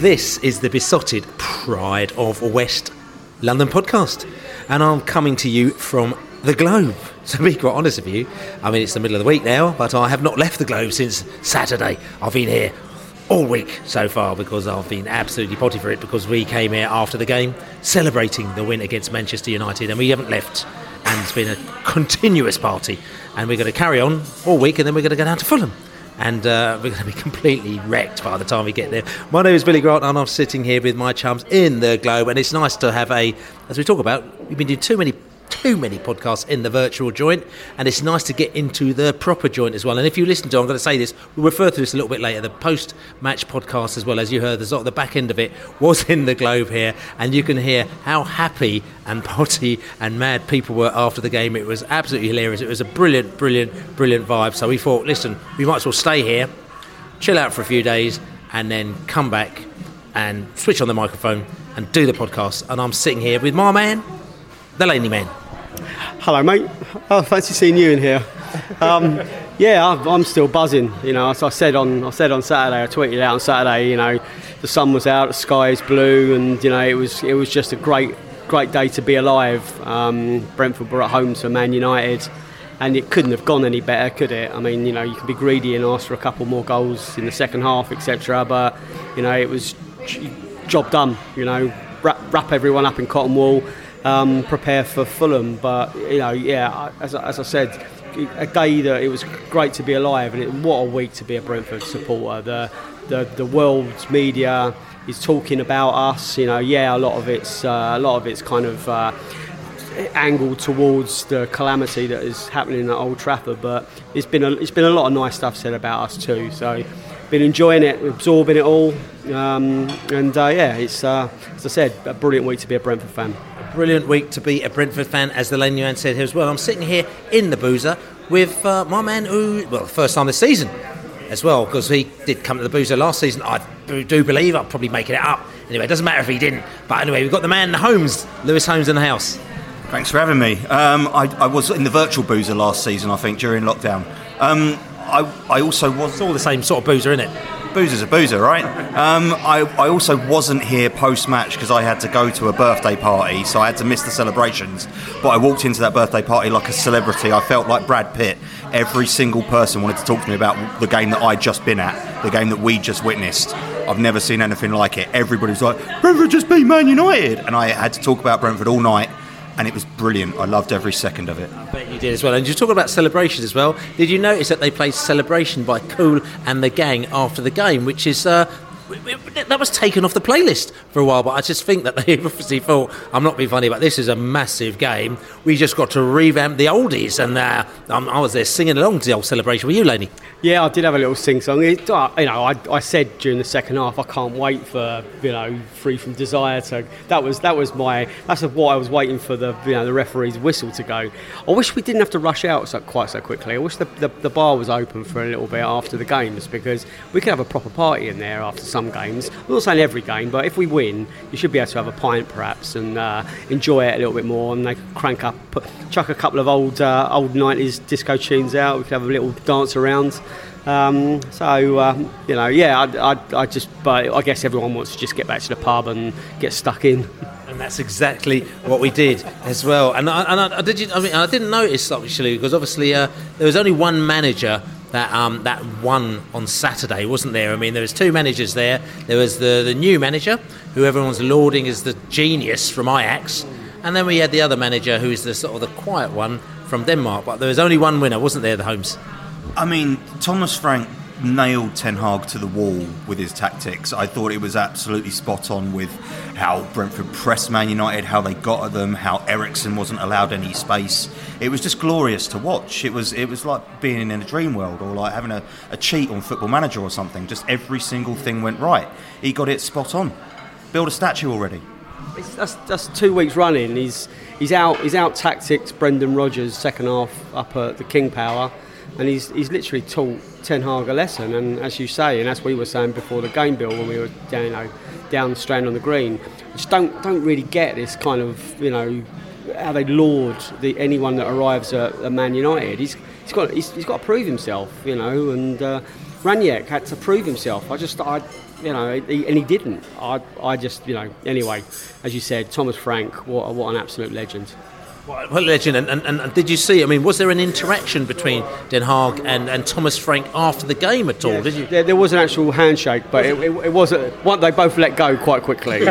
This is the Beesotted pride of West London podcast, and I'm coming to you from the Globe. To be quite honest with you, I mean, it's the middle of the week now, but I have not left the Globe since Saturday. I've been here all week so far because I've been absolutely potty for it because we came here after the game celebrating the win against Manchester United, and we haven't left. And it's been a continuous party, and we're going to carry on all week, and then we're going to go down to Fulham and uh, we're going to be completely wrecked by the time we get there. My name is Billy Grant, and I'm sitting here with my chums in the Globe, and it's nice to have a, as we talk about, we've been doing too many. Too many podcasts in the virtual joint, and it's nice to get into the proper joint as well. And if you listen to, I'm going to say this, we'll refer to this a little bit later. The post-match podcast, as well as you heard, the the back end of it was in the Globe here, and you can hear how happy and potty and mad people were after the game. It was absolutely hilarious. It was a brilliant, brilliant, brilliant vibe. So we thought, listen, we might as well stay here, chill out for a few days, and then come back and switch on the microphone and do the podcast. And I'm sitting here with my man, the Laney Man. Hello, mate. Oh, fancy seeing you in here. Um, yeah, I'm, still buzzing. You know, as I said on I said on Saturday, I tweeted out on Saturday. You know, the sun was out, the sky is blue, and you know it was it was just a great great day to be alive. Um, Brentford were at home to Man United, and it couldn't have gone any better, could it? I mean, you know, you can be greedy and ask for a couple more goals in the second half, etc. But you know, it was job done. You know, wrap, wrap everyone up in cotton wool um, prepare for Fulham. But you know, yeah, as, as I said, a day that it was great to be alive, and it, what a week to be a Brentford supporter. The the, the world's media is talking about us. You know, yeah, a lot of it's uh, a lot of it's kind of. Uh, angled towards the calamity that is happening at Old Trafford, but it's been a, it's been a lot of nice stuff said about us too. So, been enjoying it, absorbing it all, um, and uh, yeah, it's uh, as I said, a brilliant week to be a Brentford fan brilliant week to be a Brentford fan, as the Laney said here as well. I'm sitting here in the Boozer with uh, my man who, well, first time this season as well, because he did come to the Boozer last season. I do believe I'm probably making it up. Anyway, it doesn't matter if he didn't. But anyway, we've got the man, Holmes, Lewis Holmes in the house. Thanks for having me. Um, I, I, was in the virtual Boozer last season, I think, during lockdown. Um, I, I also was. It's all the same sort of boozer, isn't it? Boozer's a boozer, right? Um, I, I also wasn't here post match because I had to go to a birthday party, so I had to miss the celebrations. But I walked into that birthday party like a celebrity. I felt like Brad Pitt. Every single person wanted to talk to me about the game that I'd just been at, the game that we just witnessed. I've never seen anything like it. Everybody was like, Brentford just beat Man United. And I had to talk about Brentford all night and it was brilliant. I loved every second of it. I bet you did as well. And you're talking about celebrations as well. Did you notice that they played Celebration by Kool and the Gang after the game, which is uh, that was taken off the playlist for a while, but I just think that they obviously thought, I'm not being funny, but this is a massive game. We just got to revamp the oldies, and uh, I was there singing along to the old celebration. Were you, Laney? Yeah, I did have a little sing song. It, uh, you know, I, I, said during the second half, I can't wait for you know, free from desire. So that was that was my that's what I was waiting for the you know the referee's whistle to go. I wish we didn't have to rush out so, quite so quickly. I wish the, the, the bar was open for a little bit after the games because we could have a proper party in there after some games. I'm not saying every game, but if we win, you should be able to have a pint perhaps and uh, enjoy it a little bit more. And they crank up, put, chuck a couple of old uh, old 90s disco tunes out. We could have a little dance around. Um, so um, you know, yeah, I, I, I just, but I guess everyone wants to just get back to the pub and get stuck in. And that's exactly what we did as well. And I, and I, did. I mean, I didn't notice actually because obviously uh, there was only one manager that um, that won on Saturday, wasn't there? I mean, there was two managers there. There was the the new manager, who everyone's lauding as the genius from Ajax, and then we had the other manager, who is the sort of the quiet one from Denmark. But there was only one winner, wasn't there? The Holmes. I mean, Thomas Frank nailed Ten Hag to the wall with his tactics. I thought it was absolutely spot on with how Brentford pressed Man United, how they got at them, how Eriksen wasn't allowed any space. It was just glorious to watch. It was it was like being in a dream world or like having a, a cheat on Football Manager or something. Just every single thing went right. He got it spot on. Build a statue already. That's, that's two weeks running. He's he's out he's out tactics Brendan Rodgers second half up at the King Power, and he's he's literally taught Ten Hag a lesson. And as you say, and as we were saying before the game, Bill, when we were down, you know down the strand on the green, just don't don't really get this kind of you know how they laud the, anyone that arrives at, at Man United. He's he's got he's, he's got to prove himself, you know, and. Uh, had to prove himself. I just, I, you know, he, and he didn't. I, I just, you know, anyway, as you said, Thomas Frank, what, what an absolute legend. What legend! And, and, and did you see? I mean, was there an interaction between Ten Hag and, and Thomas Frank after the game at all? Yes. Did you? There, there was an actual handshake, but it, it, it wasn't. One, they both let go quite quickly.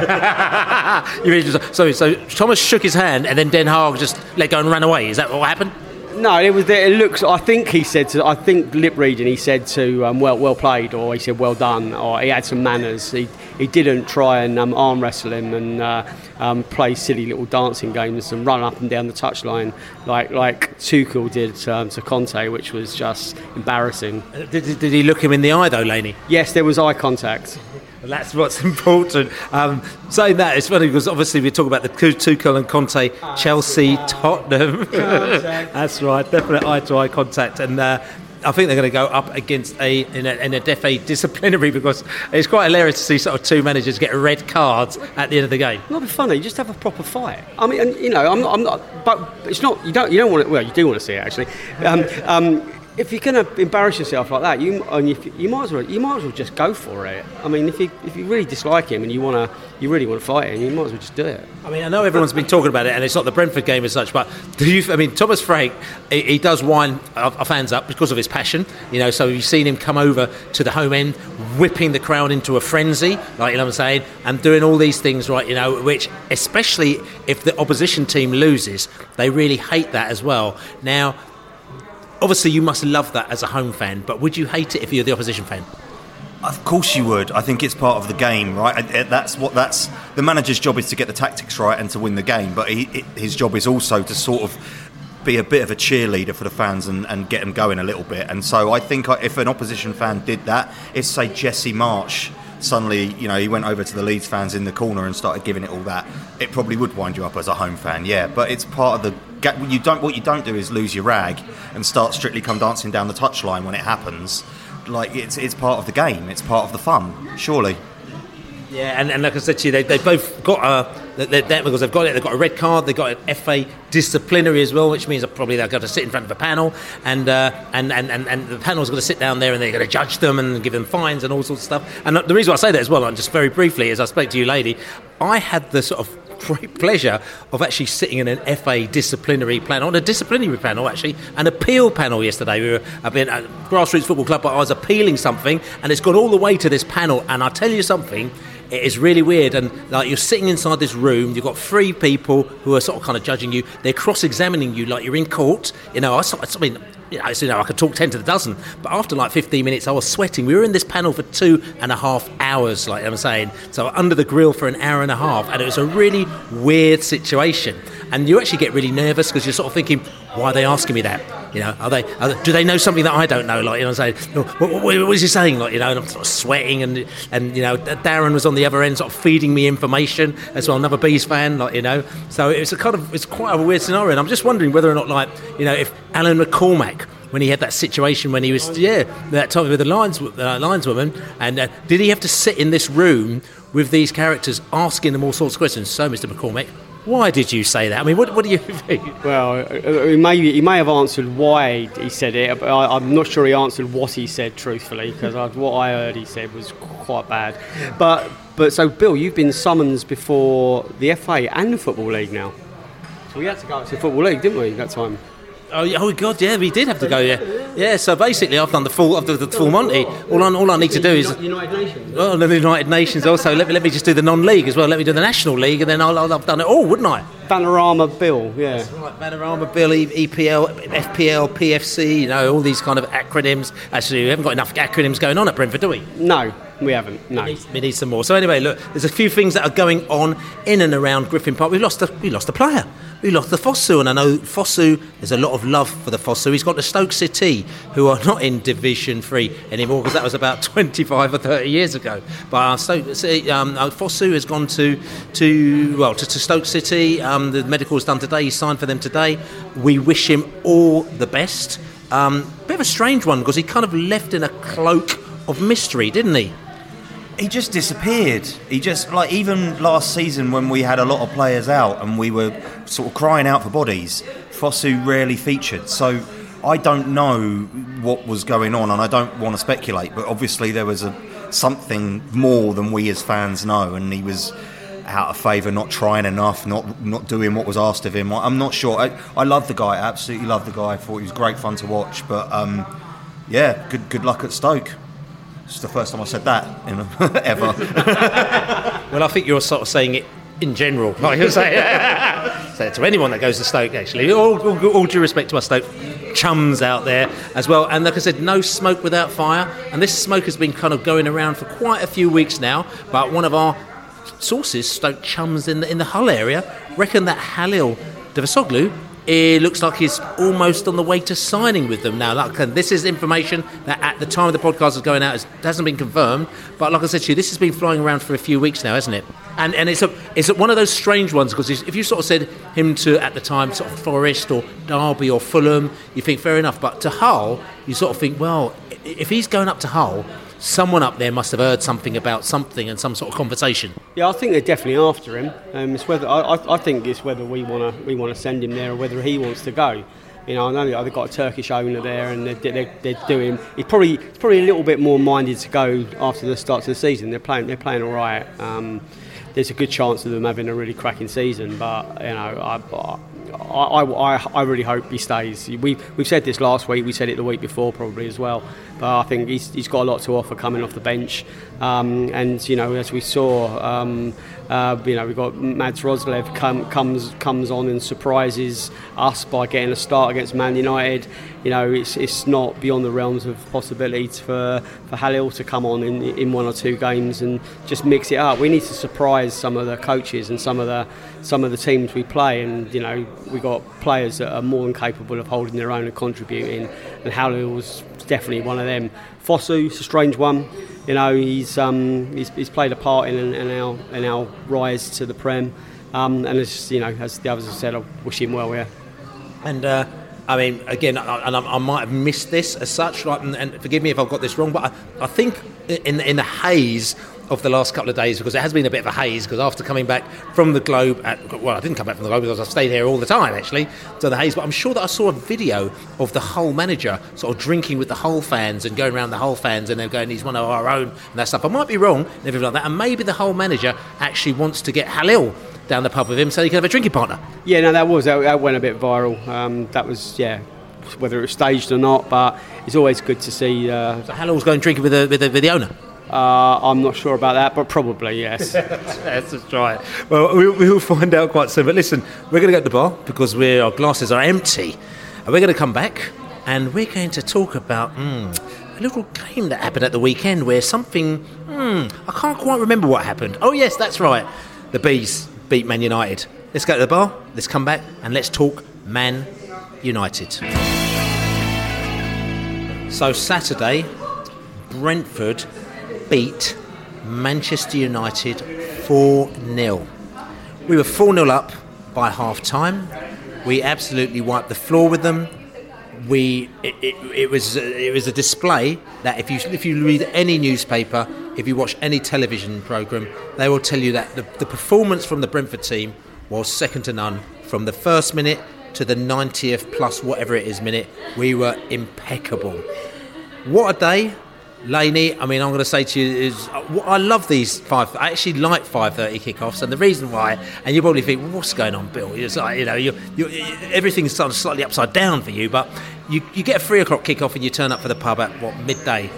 You mean so, so Thomas shook his hand and then Ten Hag just let go and ran away. Is that what happened? No, it was. It looks. I think he said to. I think lip reading. He said to um, well, well played, or he said well done, or he had some manners. He he didn't try and um, arm wrestle him and uh, um, play silly little dancing games and run up and down the touchline like like Tuchel did um, to Conte, which was just embarrassing. Did, did, did he look him in the eye though, Laney? Yes, there was eye contact. And that's what's important. Um, saying that, it's funny because obviously we talk about the Tu- Tuchel and Conte, Chelsea, Tottenham. that's right, definite eye to eye contact. And uh, I think they're going to go up against a in a, in a DFA disciplinary because it's quite hilarious to see sort of two managers get red cards at the end of the game. Not be funny. You just have a proper fight. I mean, and, you know, I'm not. I'm not. But it's not. You don't. You don't want to. Well, you do want to see it actually. Um, um, if you're going to embarrass yourself like that, you and if, you might as well. You might as well just go for it. I mean, if you if you really dislike him and you want to, you really want to fight him, you might as well just do it. I mean, I know everyone's been talking about it, and it's not the Brentford game as such, but do you? I mean, Thomas Frank, he, he does wind our fans up because of his passion, you know. So you've seen him come over to the home end, whipping the crowd into a frenzy, like you know what I'm saying, and doing all these things, right? You know, which especially if the opposition team loses, they really hate that as well. Now, obviously, you must love that as a home fan, but would you hate it if you're the opposition fan? Of course you would. I think it's part of the game, right? Uh, That's what that's the manager's job is to get the tactics right and to win the game. But he, his job is also to sort of be a bit of a cheerleader for the fans and, and get them going a little bit. And so I think if an opposition fan did that, if say Jesse Marsch suddenly, you know, he went over to the Leeds fans in the corner and started giving it all that, it probably would wind you up as a home fan. Yeah, but it's part of the. Ga- You don't. What you don't do is lose your rag and start strictly come dancing down the touchline when it happens. Like it's it's part of the game. It's part of the fun. Surely. Yeah, and, and like I said to you, they, they've both got a, they, they, because they've got it, they've got a red card, they've got an FA disciplinary as well, which means probably they've got to sit in front of a panel, and uh, and, and, and, and the panel's got to sit down there and they're going to judge them and give them fines and all sorts of stuff. And the reason why I say that as well, and just very briefly, as I spoke to you, Laney, I had the sort of great pleasure of actually sitting in an FA disciplinary panel, on a disciplinary panel actually, an appeal panel yesterday. We were been at Grassroots Football Club, but I was appealing something, and it's gone all the way to this panel. And I tell you something, it is really weird. And like you're sitting inside this room, you've got three people who are sort of kind of judging you. They're cross-examining you like you're in court. You know, I, I mean. You know, so, you know, I could talk 10 to the dozen, but after like 15 minutes, I was sweating. We were in this panel for two and a half hours, like I'm saying. So under the grill for an hour and a half, and it was a really weird situation. And you actually get really nervous because you're sort of thinking, why are they asking me that? You know, are they, are they- do they know something that I don't know? Like, you know, saying, what, what, what is he saying? Like, you know, and I'm sort of sweating, and and you know, Darren was on the other end, sort of feeding me information as well. Another bees fan, like you know. So it's a kind of, it's quite a weird scenario, and I'm just wondering whether or not, like, you know, if Alan McCormack when he had that situation when he was yeah that time with the lions uh, lineswoman, and uh, did he have to sit in this room with these characters asking them all sorts of questions? So, Mr. McCormack, why did you say that? I mean, what, what do you think? Well, uh, he may, he may have answered why he said it, but I, am not sure he answered what he said truthfully because what I heard he said was quite bad. But but so Bill, you've been summoned before the FA and the Football League now. So we had to go to the Football League, didn't we, that time? Oh, oh God, yeah, we did have to go. Yeah, yeah. So basically, I've done the full, I've done the full Monty. All I, all I need to do is United Nations. Oh, the United Nations also. Let me, let me just do the non-league as well. Let me do the National League, and then I'll, I'll have done it all, wouldn't I? Panorama Bill, yeah. That's right, Panorama Bill, EPL, FPL, PFC. You know, all these kind of acronyms. Actually, we haven't got enough acronyms going on at Brentford, do we? No, we haven't. No, we need, we need some more. So anyway, look, there's a few things that are going on in and around Griffin Park. We lost a, we lost a player we lost the Fosu, and I know Fosu. There's a lot of love for the Fosu. He's got the Stoke City, who are not in Division Three anymore because that was about 25 or 30 years ago. But Stoke, um, uh, Fosu has gone to to well to, to Stoke City. Um, the medical is done today. He signed for them today. We wish him all the best. Um, bit of a strange one because he kind of left in a cloak of mystery, didn't he? He just disappeared. He just like even last season when we had a lot of players out and we were sort of crying out for bodies, Fosu rarely featured. So I don't know what was going on, and I don't want to speculate. But obviously there was a something more than we as fans know, and he was out of favour, not trying enough, not not doing what was asked of him. I'm not sure. I, I love the guy, absolutely love the guy. I thought he was great fun to watch. But um, yeah, good good luck at Stoke. It's the first time I said that know, ever. well, I think you're sort of saying it in general. Like you say, it to anyone that goes to Stoke. Actually, all, all, all, due respect to our Stoke chums out there as well. And like I said, no smoke without fire. And this smoke has been kind of going around for quite a few weeks now. But one of our sources, Stoke chums in the in the Hull area, reckon that Halil Dervisoglu it looks like he's almost on the way to signing with them now. Like, this is information that at the time of the podcast is going out is, hasn't been confirmed. But like I said to you, this has been flying around for a few weeks now, hasn't it? And and it's a it's one of those strange ones because if you sort of said him to at the time sort of Forest or Derby or Fulham, you think fair enough. But to Hull, you sort of think, well, if he's going up to Hull someone up there must have heard something about something and some sort of conversation. Yeah, I think they're definitely after him. Um, it's whether I, I think it's whether we want to we want to send him there or whether he wants to go. You know, I know they've got a Turkish owner there, and they're, they're, they're doing. He's probably he's probably a little bit more minded to go after the start of the season. They're playing they're playing all right. Um, there's a good chance of them having a really cracking season, but you know, I, I, I, I really hope he stays. We, we've said this last week, we said it the week before probably as well. But I think he's, he's got a lot to offer coming off the bench. Um, and, you know, as we saw, um, uh, you know, we've got Mads Roerslev come, comes comes on and surprises us by getting a start against Man United. You know, it's, it's not beyond the realms of possibility for, for Halil to come on in, in one or two games and just mix it up. We need to surprise some of the coaches and some of the some of the teams we play. And you know, we've got players that are more than capable of holding their own and contributing. And Halil's definitely one of them. Fosu's a strange one. You know, he's um, he's, he's, played a part in, in, our in our rise to the Prem. Um, and as you know, as the others have said, I wish him well. Yeah. And uh, I mean, again, I, and I, I, might have missed this as such. Like, and, and, forgive me if I've got this wrong, but I, I think in in the haze of the last couple of days because it has been a bit of a haze because after coming back from the Globe at well I didn't come back from the Globe because I've stayed here all the time actually to the haze but I'm sure that I saw a video of the Hull manager sort of drinking with the Hull fans and going around the Hull fans and they're going he's one of our own and that stuff I might be wrong and everything like that and maybe the Hull manager actually wants to get Halil down the pub with him so he can have a drinking partner yeah no that was that, that went a bit viral um, that was yeah whether it was staged or not but it's always good to see uh, so going drinking with the, with the, with the owner uh, I'm not sure about that, but probably yes. Let's just try it. Well, we'll find out quite soon. But listen, we're going to go to the bar because we, our glasses are empty, and we're going to come back and we're going to talk about mm, a little game that happened at the weekend where something mm, I can't quite remember what happened. Oh yes, that's right. The bees beat Man United. Let's go to the bar. Let's come back and let's talk Man United. So Saturday, Brentford beat Manchester United 4 0. We were 4 0 up by half time. We absolutely wiped the floor with them. we it, it, it was it was a display that if you if you read any newspaper, if you watch any television program, they will tell you that the, the performance from the Brentford team was second to none from the first minute to the 90th plus whatever it is minute. We were impeccable. What a day! Laney, I mean, I'm going to say to you is uh, I love these five. I actually like five thirty kickoffs, and the reason why, and you probably think, well, what's going on, Bill? It's like, you know, you you everything's slightly upside down for you, but you, you get a three o'clock kickoff and you turn up for the pub at what midday.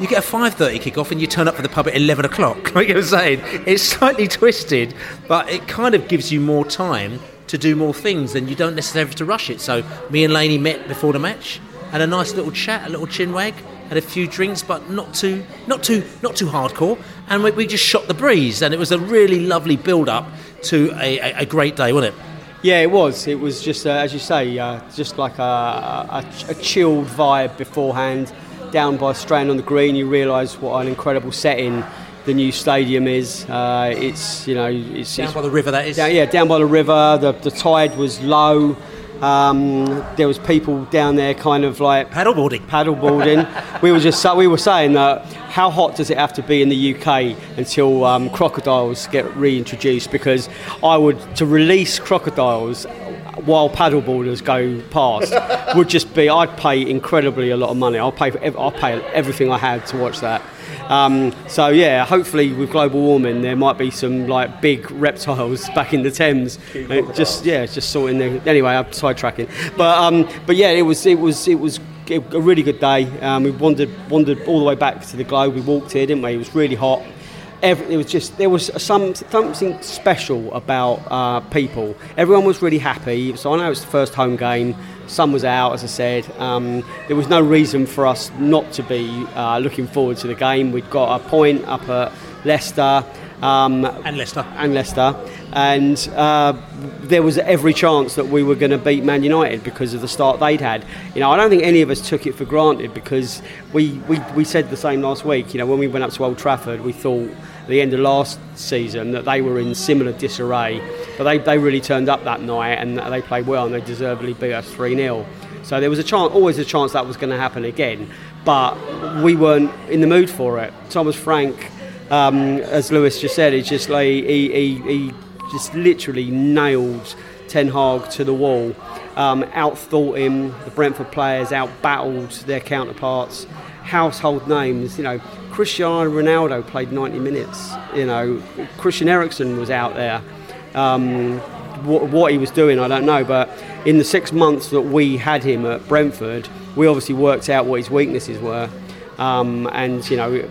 You get a five thirty kickoff and you turn up for the pub at eleven o'clock. Like you were saying, it's slightly twisted, but it kind of gives you more time to do more things, and you don't necessarily have to rush it. So me and Laney met before the match, had a nice little chat, a little chin wag had a few drinks, but not too, not too, not too hardcore. And we, we just shot the breeze, and it was a really lovely build-up to a, a, a great day, wasn't it? Yeah, it was. It was just, uh, as you say, uh, just like a, a, a, chilled vibe beforehand. Down by Strand on the Green, you realise what an incredible setting the new stadium is. Uh, it's you know, it's down it's, by the river. That is. Down, yeah, down by the river. The, the tide was low. Um, there was people down there, kind of like paddleboarding. Paddleboarding. we were just we were saying that how hot does it have to be in the UK until um, crocodiles get reintroduced? Because I would to release crocodiles while paddleboarders go past would just be I'd pay incredibly a lot of money. I'll pay for, I'll pay everything I had to watch that. Um, so yeah, hopefully with global warming there might be some like big reptiles back in the Thames. Just yeah, just sorting the anyway. I'm sidetracking, but um, but yeah, it was it was it was a really good day. Um, we wandered wandered all the way back to the Globe. We walked here, didn't we? It was really hot. Every, it was just there was some something special about uh, people. Everyone was really happy. So I know it's the first home game sun was out, as I said. Um, there was no reason for us not to be uh, looking forward to the game. We'd got a point up at Leicester. Um, and Leicester. And Leicester. And uh, there was every chance that we were going to beat Man United because of the start they'd had. You know, I don't think any of us took it for granted because we, we, we said the same last week. You know, when we went up to Old Trafford, we thought the end of last season that they were in similar disarray but they, they really turned up that night and they played well and they deservedly beat us 3 0. So there was a chance, always a chance that was going to happen again, but we weren't in the mood for it. Thomas Frank, um, as Lewis just said, it's just like he, he, he just literally nailed Ten Hag to the wall. Um, outthought him. The Brentford players outbattled their counterparts. Household names, you know, Cristiano Ronaldo played 90 minutes. You know, Christian Eriksen was out there. Um, what, what, he was doing, I don't know. But in the six months that we had him at Brentford, we obviously worked out what his weaknesses were. Um, and, you know,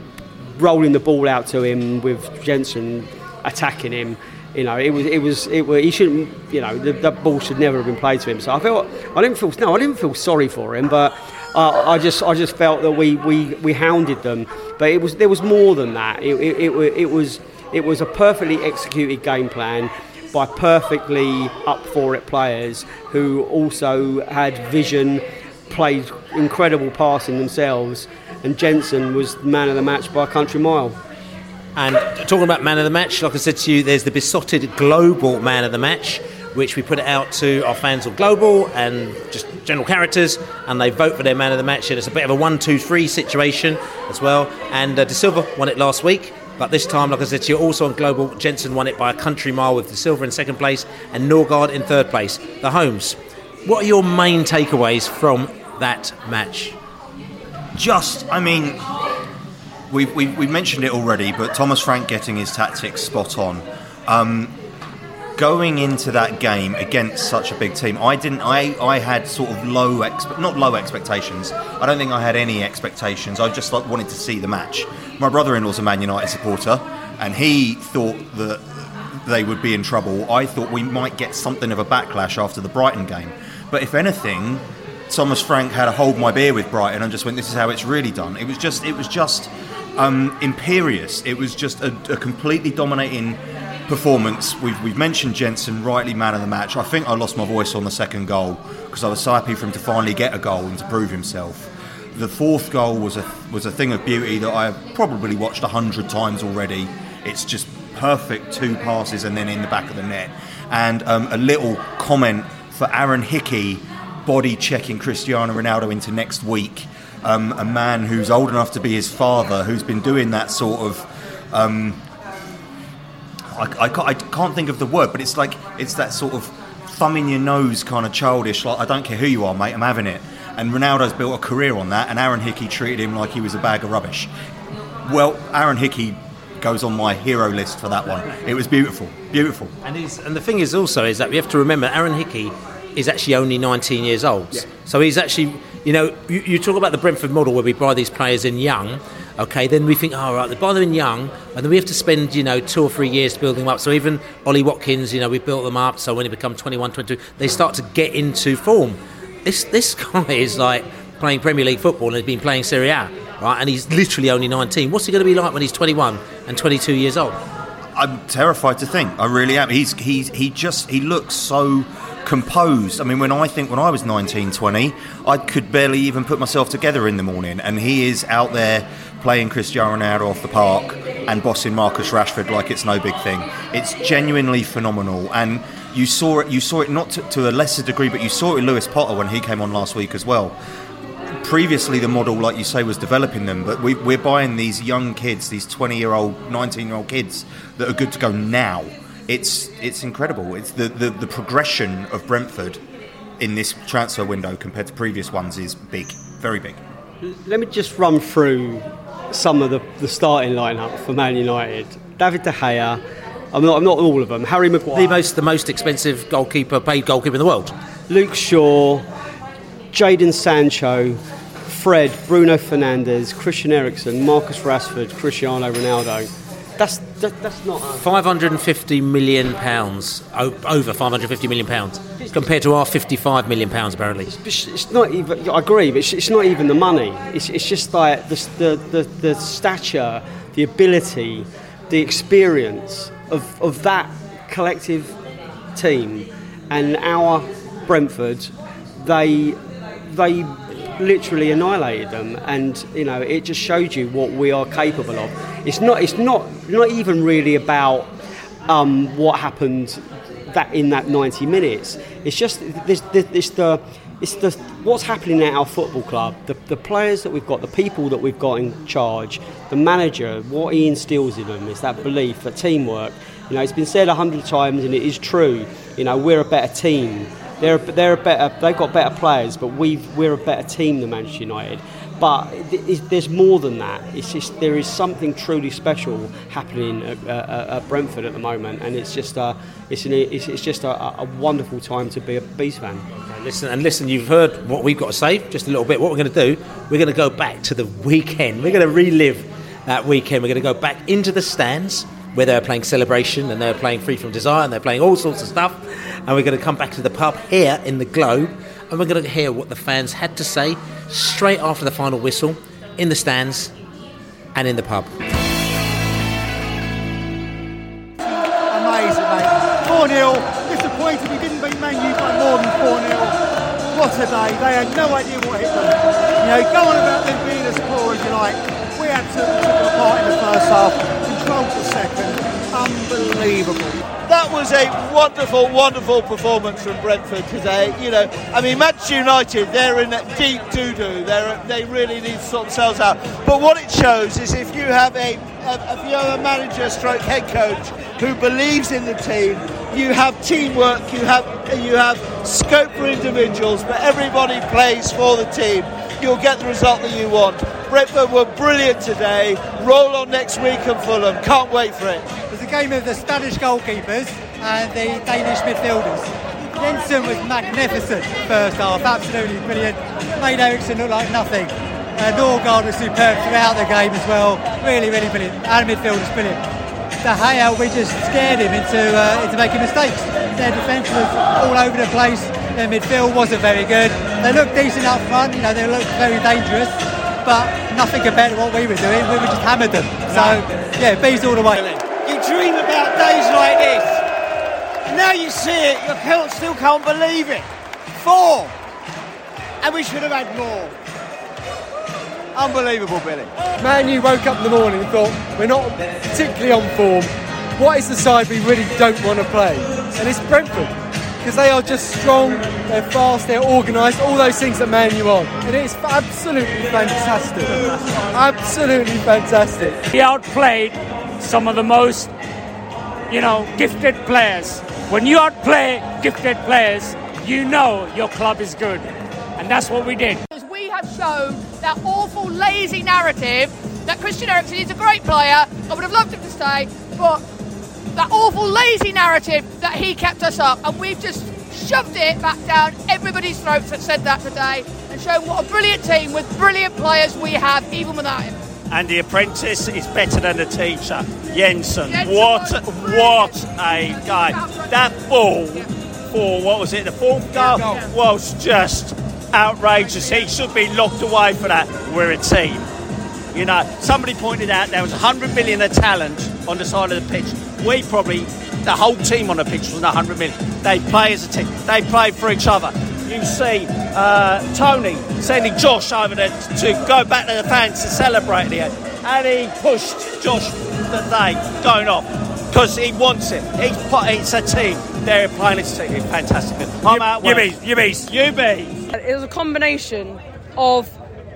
rolling the ball out to him with Jensen attacking him. You know, it was, it was, it was. He shouldn't. You know, the, that ball should never have been played to him. So I felt, I didn't feel, no, I didn't feel sorry for him, but uh, I just, I just felt that we, we, we hounded them. But it was, there was more than that. It, it, it, it was, it was a perfectly executed game plan by perfectly up for it players who also had vision, played incredible passing themselves, and Jensen was man of the match by a country mile. And talking about man of the match, like I said to you, there's the Beesotted global man of the match, which we put it out to our fans of global and just general characters, and they vote for their man of the match. And it's a bit of a one, two, three situation as well. And uh, Dasilva won it last week. But this time, like I said to you, also on Global, Jensen won it by a country mile with Dasilva in second place and Nørgaard in third place. The Holmes. What are your main takeaways from that match? Just, I mean, we've, we've, we've mentioned it already, but Thomas Frank getting his tactics spot on. Um, going into that game against such a big team, I didn't. I, I had sort of low, expe- not low expectations. I don't think I had any expectations. I just like, wanted to see the match my brother-in-law's a Man United supporter, and he thought that they would be in trouble. I thought we might get something of a backlash after the Brighton game. But if anything, Thomas Frank had a hold my beer with Brighton and just went, "This is how it's really done." It was just, it was just um, imperious. It was just a, a completely dominating performance. We've, we've mentioned Jensen, rightly man of the match. I think I lost my voice on the second goal because I was so happy for him to finally get a goal and to prove himself the fourth goal was a was a thing of beauty that I probably watched a hundred times already. It's just perfect two passes and then in the back of the net. And um, a little comment for Aaron Hickey body checking Cristiano Ronaldo into next week. Um, a man who's old enough to be his father, who's been doing that sort of. Um, I, I, can't, I can't think of the word, but it's like it's that sort of thumb in your nose kind of childish. Like I don't care who you are, mate, I'm having it. And Ronaldo's built a career on that, and Aaron Hickey treated him like he was a bag of rubbish. Well, Aaron Hickey goes on my hero list for that one. It was beautiful, beautiful. And, he's, and the thing is also is that we have to remember Aaron Hickey is actually only 19 years old. Yeah. So he's actually, you know, you, you talk about the Brentford model where we buy these players in young. Okay, then we think, oh, right, they buy them in young, and then we have to spend, you know, two or three years building them up. So even Ollie Watkins, you know, we built them up. So when he become 21, 22, they start to get into form. This this guy is like playing Premier League football and has been playing Serie A, right? And he's literally only 19. What's he going to be like when he's 21 and 22 years old? I'm terrified to think. I really am. He's he's he just he looks so composed. I mean, when I think when I was 19, 20, I could barely even put myself together in the morning, and he is out there playing Cristiano Ronaldo off the park and bossing Marcus Rashford like it's no big thing. It's genuinely phenomenal, and you saw it. You saw it not to, to a lesser degree, but you saw it Lewis Potter when he came on last week as well previously the model, like you say, was developing them, but we, we're buying these young kids, these 20 year old, 19 year old kids that are good to go now. It's it's incredible. It's the, the, the progression of Brentford in this transfer window compared to previous ones is big, very big. Let me just run through some of the, the starting lineup for Man United. David De Gea. I'm not, I'm not all of them. Harry Maguire. The most the most expensive goalkeeper, paid goalkeeper in the world. Luke Shaw, Jadon Sancho, Fred, Bruno Fernandes, Christian Eriksen, Marcus Rashford, Cristiano Ronaldo. That's that, that's not. A, 550 million pounds, over 550 million pounds, compared to our 55 million pounds apparently. it's, it's not even. I agree, but it's, it's not even the money. It's, it's just like the, the, the, the stature, the ability, the experience of, of that collective team and our Brentford. They they literally annihilated them, and you know it just showed you what we are capable of. It's not it's not not even really about um, what happened that in that 90 minutes. It's just this, it's the it's the what's happening at our football club. The, the players that we've got, the people that we've got in charge, the manager, what he instills in them is that belief, that teamwork. You know, it's been said a hundred times, and it is true. You know, we're a better team. They're they're a better. They've got better players, but we we're a better team than Manchester United. But there's more than that. It's just there is something truly special happening at, at, at Brentford at the moment, and it's just a it's an, it's, it's just a, a wonderful time to be a Bees fan. Listen and listen. You've heard what we've got to say. Just a little bit. What we're going to do? We're going to go back to the weekend. We're going to relive that weekend. We're going to go back into the stands where they were playing Celebration and they were playing Free From Desire and they're playing all sorts of stuff. And we're going to come back to the pub here in the Globe and we're going to hear what the fans had to say straight after the final whistle in the stands and in the pub. Amazing, mate. 4 0. Disappointed we didn't beat Man U by more than 4 0. What a day. They had no idea what hit them. You know, go on about them being as poor as you like. We had to took them apart in the first half, controlled the second. Unbelievable. That was a wonderful, wonderful performance from Brentford today. You know, I mean, Manchester United, they're in deep doo-doo. They're, they really need to sort themselves out. But what it shows is if you have a, a if you have a manager, stroke head coach who believes in the team, you have teamwork, you have you have scope for individuals, but everybody plays for the team. You'll get the result that you want. Brentford were brilliant today. Roll on next week and Fulham. Can't wait for it. It was a game of the Spanish goalkeepers and the Danish midfielders. Jensen was magnificent first half, absolutely brilliant. Made Eriksen look like nothing. Uh, Nørgaard was superb throughout the game as well. Really, really brilliant. Our midfield was brilliant. De Gea, we just scared him into uh, into making mistakes. Their defence was all over the place. Their midfield wasn't very good. They looked decent up front, you know, they looked very dangerous, but nothing compared to what we were doing. We were just hammered them. So, yeah, bees all the way. You dream about days like this. And now you see it, your can't, still can't believe it. Four. And we should have had more. Unbelievable, Billy. Man you woke up in the morning and thought, we're not particularly on form. What is the side we really don't want to play? And it's Brentford. Because they are just strong, they're fast, they're organised, all those things that man you on. And it's absolutely fantastic. Absolutely fantastic. He outplayed some of the most, you know, gifted players. When you outplay gifted players, you know your club is good. And that's what we did. Because we have shown that awful, lazy narrative that Christian Eriksen is a great player. I would have loved him to stay, but that awful, lazy narrative that he kept us up, and we've just shoved it back down everybody's throats that said that today, and shown what a brilliant team with brilliant players we have, even without him. And the apprentice is better than the teacher. Jensen, what what a guy. That ball for what was it, the fourth goal was just outrageous. He should be locked away for that. We're a team. You know, somebody pointed out there was 100 million of talent on the side of the pitch. We probably, the whole team on the pitch was 100 million. They play as a team. They play for each other. You see uh, Toney sending Josh over there to go back to the fans to celebrate the end. And he pushed Josh the day going off because he wants it. He's, it's a team. They're playing as a team. It's fantastic. I'm out. you beast, you beast. You beast. It was a combination of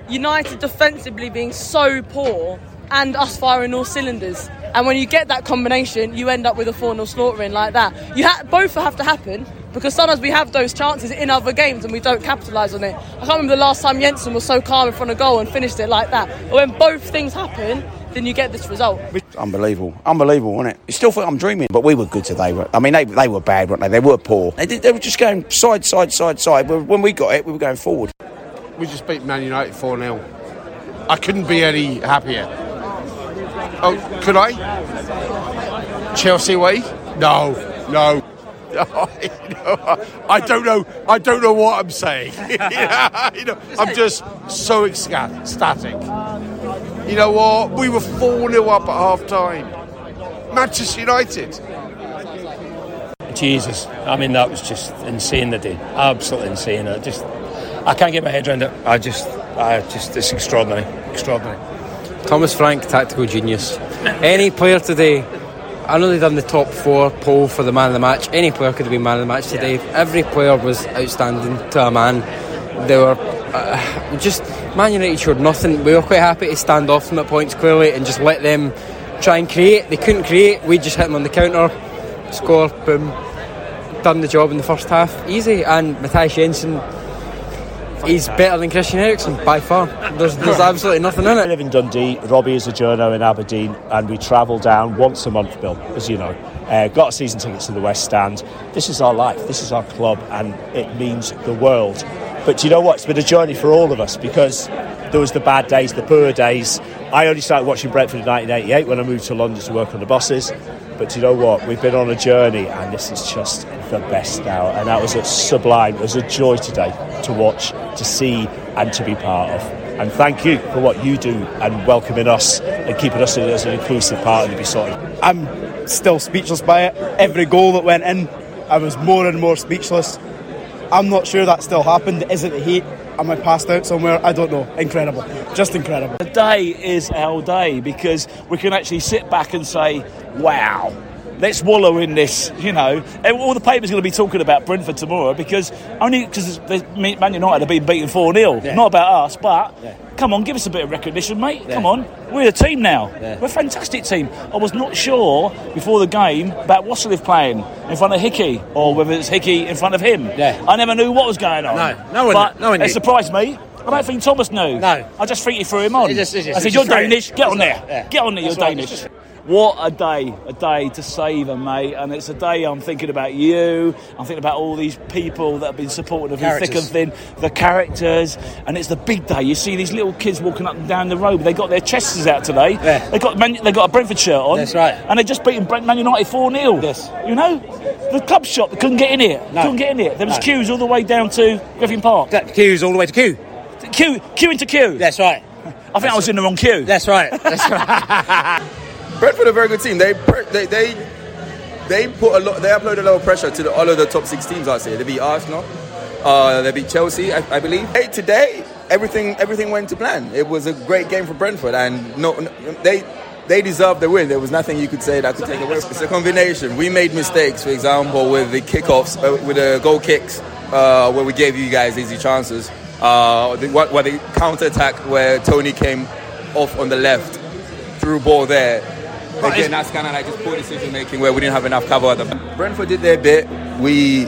United defensively being so poor and us firing all cylinders. And when you get that combination, you end up with a 4 0 slaughtering like that. You ha- both have to happen because sometimes we have those chances in other games and we don't capitalise on it. I can't remember the last time Jensen was so calm in front of goal and finished it like that. But when both things happen, then you get this result. Unbelievable, unbelievable, wasn't it? You still think I'm dreaming, but we were good today. I mean, they, they were bad, weren't they? They were poor. They, did, they were just going side, side, side, side. When we got it, we were going forward. We just beat Man United 4 0. I couldn't be any happier. Oh, could I? Chelsea way? No, no. I don't know. I don't know what I'm saying. you know, I'm just so ecstatic. You know what? We were 4 0 up at half time. Manchester United. Jesus, I mean that was just insane the day, absolutely insane. I just, I can't get my head around it. I just, I just, it's extraordinary, extraordinary. Thomas Frank, tactical genius. Any player today, I know they've done the top four poll for the man of the match. Any player could have been man of the match today. Every player was outstanding to a man. They were uh, just Man United showed nothing. We were quite happy to stand off them at points clearly and just let them try and create. They couldn't create. We just hit them on the counter, score, boom, done the job in the first half, easy. And Mathias Jensen he's better than Christian Eriksen by far. There's, there's absolutely nothing in it. I live in Dundee. Robbie is a journo in Aberdeen, and we travel down once a month, Bill, as you know. Uh, got a season tickets to the West Stand. This is our life. This is our club, and it means the world. But do you know what? It's been a journey for all of us because there was the bad days, the poor days. I only started watching Brentford in 1988 when I moved to London to work on the buses. But do you know what? We've been on a journey, and this is just the best now. And that was a sublime. It was a joy today to watch, to see, and to be part of. And thank you for what you do and welcoming us and keeping us as an inclusive part of the Beesotted. I'm still speechless by it. Every goal that went in, I was more and more speechless. I'm not sure that still happened. Is it the heat? Am I passed out somewhere? I don't know. Incredible. Just incredible. Today is our day because we can actually sit back and say, wow, let's wallow in this, you know. All the paper's are going to be talking about Brentford tomorrow because only because Man United have been beaten 4 0. Yeah. Not about us, but Yeah. come on, give us a bit of recognition, mate. Yeah. Come on. We're a team now. Yeah. We're a fantastic team. I was not sure before the game about Wassiliff playing in front of Hickey or whether it's Hickey in front of him. Yeah. I never knew what was going on. No, no one- But no one it surprised me. I don't think Thomas knew. No. I just think he threw him on. Just- just- I said, You're it. Danish, get on It's there. not- yeah. Get on there, you're. Danish. What a day, a day to savour, mate. And it's a day I'm thinking about you. I'm thinking about all these people that have been supportive in thick and thin, the characters. And it's the big day. You see these little kids walking up and down the road. They got their chests out today. Yeah. They got Man, they got a Brentford shirt on. That's right. And they just beaten Brent Man United 4 0. Yes. You know? The club shop, they couldn't get in here. No. Couldn't get in here. There was No. queues all the way down to Griffin Park. That queue's all the way to queue. Queue, queue into queue. That's right. I think I was in the wrong queue. That's right. That's right. Brentford are a very good team. They they they they put a lot. They applied a lot of pressure to the, all of the top six teams. I'd say they beat Arsenal, uh, they beat Chelsea, I, I believe. Hey, today everything everything went to plan. It was a great game for Brentford, and no, no- they they deserve the win. There was nothing you could say that could take away. It's a combination. We made mistakes, for example, with the kickoffs, uh, with the goal kicks, uh, where we gave you guys easy chances. Uh, the, what, what the counter attack where Toney came off on the left, threw ball there. Again, that's kind of like just poor decision making where we didn't have enough cover at the back. Brentford did their bit. We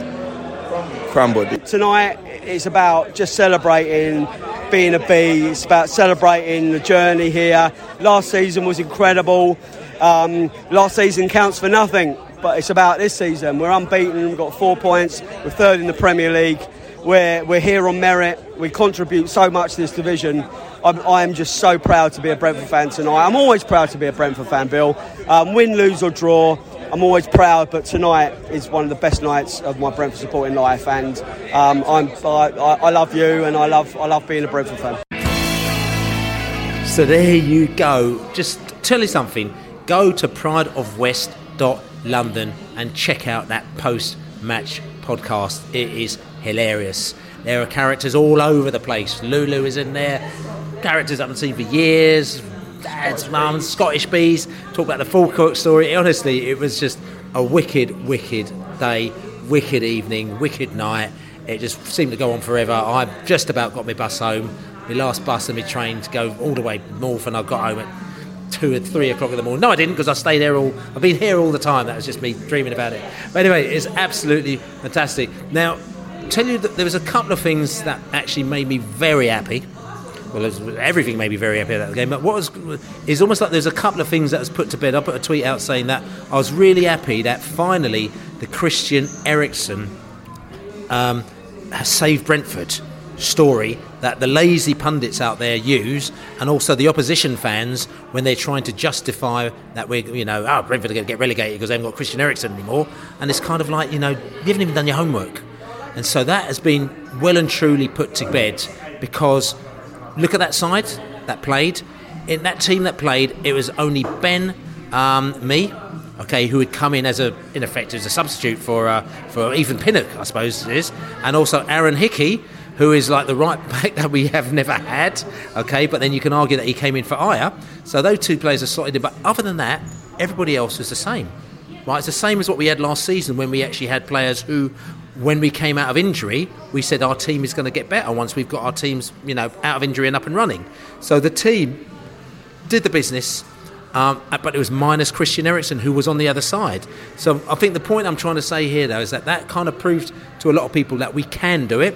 crumbled. Tonight, it's about just celebrating being a B. It's about celebrating the journey here. Last season was incredible. Um, last season counts for nothing, but it's about this season. We're unbeaten. We've got four points. We're third in the Premier League. We're, we're here on merit. We contribute so much to this division. I'm, I am just so proud to be a Brentford fan tonight. I'm always proud to be a Brentford fan, Bill. Um, win, lose, or draw. I'm always proud, but tonight is one of the best nights of my Brentford supporting life, and um, I'm, I, I love you, and I love I love being a Brentford fan. So there you go. Just tell you something. Go to prideofwest.london and check out that post-match podcast. It is hilarious. There are characters all over the place. Lulu is in there. Characters I haven't seen for years. Dad's mum, Scottish bees. Talk about the Falkirk story. Honestly, it was just a wicked, wicked day, wicked evening, wicked night. It just seemed to go on forever. I just about got my bus home. My last bus and my train to go all the way north, and I got home at two or three o'clock in the morning. No, I didn't because I stayed there all. I've been here all the time. That was just me dreaming about it. But anyway, it's absolutely fantastic. Now, tell you that there was a couple of things that actually made me very happy. Well, everything made me very happy about the game. But what was is almost like there's a couple of things that was put to bed. I put a tweet out saying that I was really happy that finally the Christian Eriksen um, has saved Brentford story that the lazy pundits out there use, and also the opposition fans when they're trying to justify that we're, you know, oh, Brentford are going to get relegated because they haven't got Christian Eriksen anymore. And it's kind of like, you know, you haven't even done your homework. And so that has been well and truly put to bed because look at that side that played. In that team that played, it was only Ben, um, Mee, okay, who had come in as a, in effect, as a substitute for uh, for Ethan Pinnock, I suppose it is, and also Aaron Hickey, who is like the right back that we have never had, okay. But then you can argue that he came in for Ajer, so those two players are slotted in. But other than that, everybody else was the same. Right, it's the same as what we had last season when we actually had players who, when we came out of injury, we said our team is going to get better once we've got our teams, you know, out of injury and up and running. So the team did the business, um, but it was minus Christian Eriksen who was on the other side. So I think the point I'm trying to say here, though, is that that kind of proved to a lot of people that we can do it.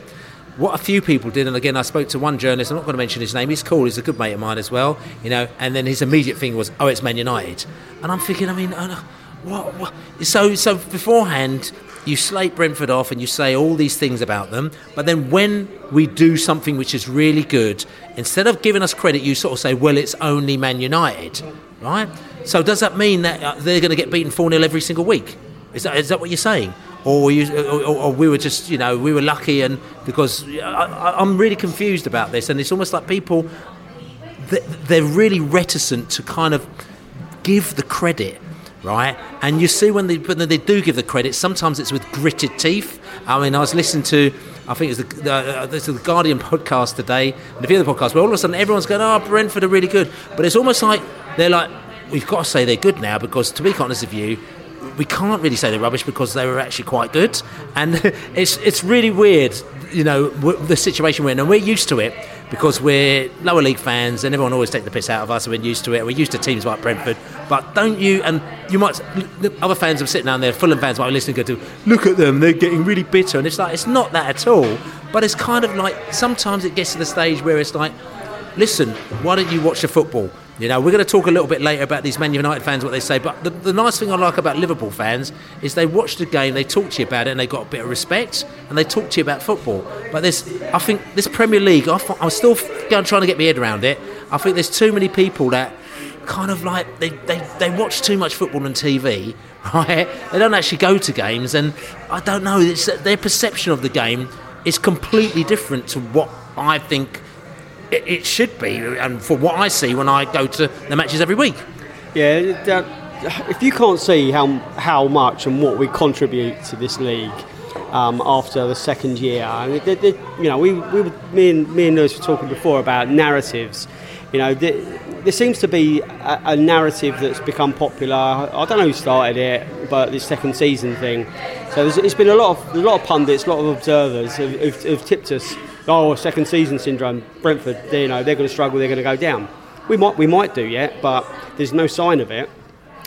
What a few people did, and again, I spoke to one journalist. I'm not going to mention his name. He's cool. He's a good mate of mine as well, you know. And then his immediate thing was, "Oh, it's Man United," and I'm thinking, I mean, what, what? So, so beforehand, you slate Brentford off and you say all these things about them, but then when we do something which is really good, instead of giving us credit, you sort of say, "Well, it's only Man United," right? So, does that mean that uh, they're going to get beaten four 0 every single week? Is that is that what you're saying? Or, you, or, or- we were just, you know, we were lucky, and because I, I'm really confused about this, and it's almost like people they're really reticent to kind of give the credit, right? And you see when they when they do give the credit, sometimes it's with gritted teeth. I mean, I was listening to. I think it was the, uh, the Guardian podcast today, and a few other podcasts, where all of a sudden everyone's going, "Oh, Brentford are really good," but it's almost like they're like, "We've got to say they're good now," because to be honest with you, we can't really say they're rubbish because they were actually quite good, and it's it's really weird, you know, the situation we're in, and we're used to it because we're lower league fans, and everyone always take the piss out of us, and we're used to it. We're used to teams like Brentford, but don't you? And you might other fans are sitting down there, Fulham fans might be listening, to look at them, they're getting really bitter, and it's like it's not that at all. But it's kind of like sometimes it gets to the stage where it's like listen, why don't you watch the football? You know, we're going to talk a little bit later about these Man United fans, what they say. But the, the nice thing I like about Liverpool fans is they watch the game, they talk to you about it, and they got a bit of respect, and they talk to you about football. But this, I think, this Premier League, I, I'm still going trying to get my head around it. I think there's too many people that kind of like they, they, they watch too much football on TV, right? They don't actually go to games, and I don't know. It's, their perception of the game is completely different to what I think it, it should be, and for what I see when I go to the matches every week. Yeah, that, if you can't see how how much and what we contribute to this league um, after the second year, I mean, the- the- you know, we, we were, me and me and Lewis were talking before about narratives. you know, there, there seems to be a, a narrative that's become popular. I don't know who started it, but this second season thing. So there's, it's been a lot of a lot of pundits, a lot of observers who've, who've, tipped us. Oh, second season syndrome. Brentford, they, you know, they're going to struggle. They're going to go down. We might we might do yet, but there's no sign of it.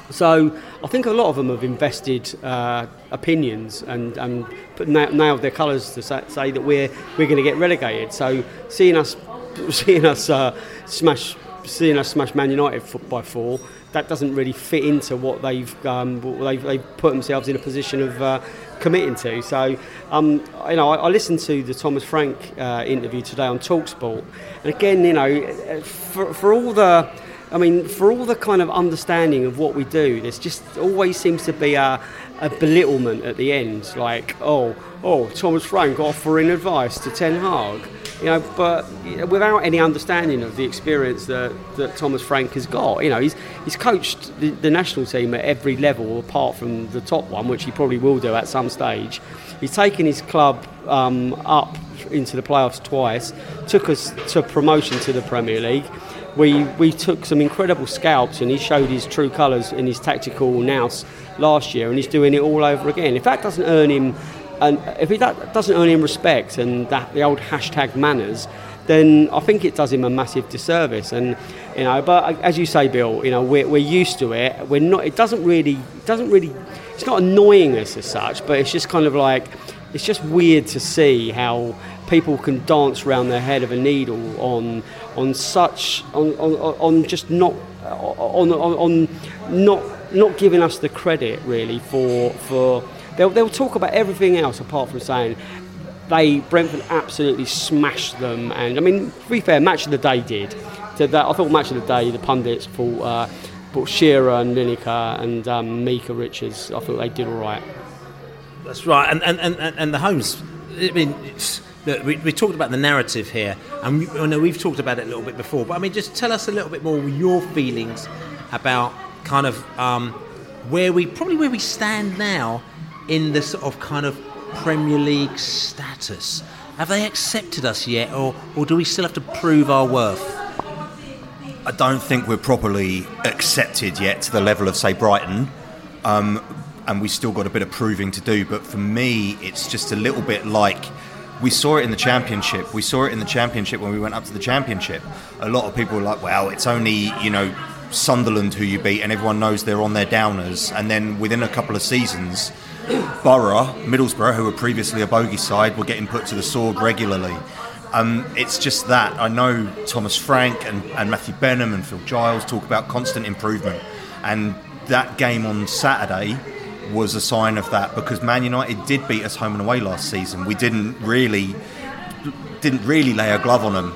So I think a lot of them have invested uh, opinions and, and put, nailed their colours to say, say, that we're we're going to get relegated. So seeing us seeing us uh, smash seeing us smash Man United by four, that doesn't really fit into what they've um, what they've, they've, put themselves in a position of uh, committing to. So, um, you know, I, I, listened to the Thomas Frank uh, interview today on Talksport, and again, you know, for, for all the I mean, for all the kind of understanding of what we do, there's just always seems to be a, a belittlement at the end, like, oh, oh, Thomas Frank offering advice to Ten Hag, you know, but without any understanding of the experience that, that Thomas Frank has got. You know, he's he's coached the, the national team at every level apart from the top one, which he probably will do at some stage. He's taken his club um, up into the playoffs twice, took us to promotion to the Premier League we, we took some incredible scalps and he showed his true colours in his tactical nous last year and he's doing it all over again. If that doesn't earn him, and if that doesn't earn him respect and that the old hashtag manners, then I think it does him a massive disservice. And you know, but uh, as you say, Bill, you know, we're, we're used to it. We're not. It doesn't really, doesn't really. It's not annoying us as such, but it's just kind of like, it's just weird to see how people can dance around their head of a needle on on such on, on, on just not on, on, on not not giving us the credit really for for they'll, they'll talk about everything else apart from saying they Brentford absolutely smashed them and I mean to be fair match of the day did. That I thought match of the day the pundits thought uh, Shearer and Lineker and um, Micah Richards. I thought they did all right. That's right. And and, and, and the Holmes I mean Look, we, we talked about the narrative here, and we, I know we've talked about it a little bit before. But I mean, just tell us a little bit more your feelings about kind of um, where we probably where we stand now in the sort of kind of Premier League status. Have they accepted us yet, or or do we still have to prove our worth? I don't think we're properly accepted yet to the level of, say, Brighton. Um, and we've still got a bit of proving to do. But for me, it's just a little bit like we saw it in the championship. We saw it in the championship when we went up to the championship. A lot of people were like, "Well, it's only you know Sunderland who you beat, and everyone knows they're on their downers." And then within a couple of seasons, Borough, Middlesbrough, who were previously a bogey side, were getting put to the sword regularly. Um, it's just that I know Thomas Frank and, and Matthew Benham and Phil Giles talk about constant improvement, and that game on Saturday was a sign of that because Man United did beat us home and away last season. We didn't really didn't really lay a glove on them,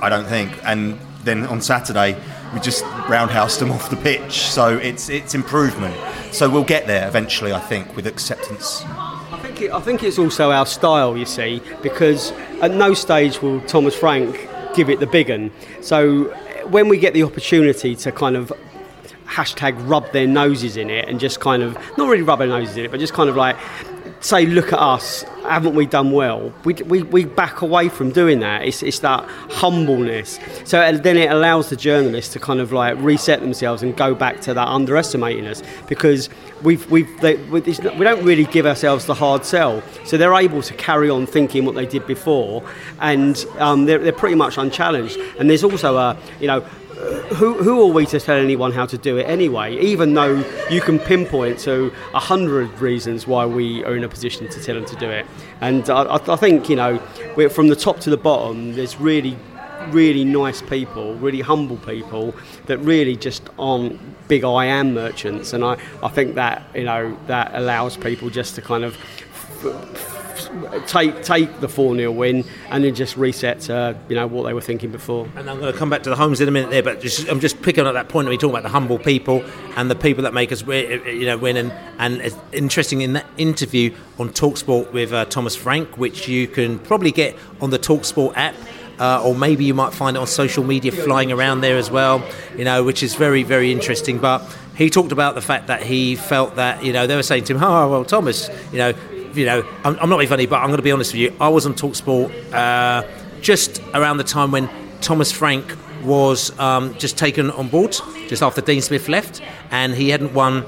I don't think. And then on Saturday, we just roundhoused them off the pitch. So it's it's improvement. So we'll get there eventually, I think, with acceptance. I think it, I think it's also our style, you see, because at no stage will Thomas Frank give it the big one. So when we get the opportunity to kind of hashtag rub their noses in it and just kind of not really rub their noses in it, but just kind of like say, look at us, haven't we done well? We, we, we back away from doing that. It's, it's that humbleness. So then it allows the journalists to kind of like reset themselves and go back to that underestimating us because we've, we've, they, we don't really give ourselves the hard sell. So they're able to carry on thinking what they did before and um, they're, they're pretty much unchallenged. And there's also a, you know, who, who are we to tell anyone how to do it anyway? Even though you can pinpoint to a hundred reasons why we are in a position to tell them to do it. And I, I think, you know, from the top to the bottom, there's really, really nice people, really humble people that really just aren't big I am merchants. And I, I think that, you know, that allows people just to kind of take take the 4 0 win and then just reset to you know what they were thinking before. And I'm going to come back to the Holmes in a minute there, but just, I'm just picking up that point that we talk about the humble people and the people that make us you know win. And, and it's interesting in that interview on Talksport with uh, Thomas Frank, which you can probably get on the Talksport app. Uh, or maybe you might find it on social media flying around there as well, you know, which is very, very interesting. But he talked about the fact that he felt that, you know, they were saying to him, oh, well, Thomas, you know, you know, I'm, I'm, not being funny, but I'm going to be honest with you. I was on Talksport uh, just around the time when Thomas Frank was um, just taken on board just after Dean Smith left, and he hadn't won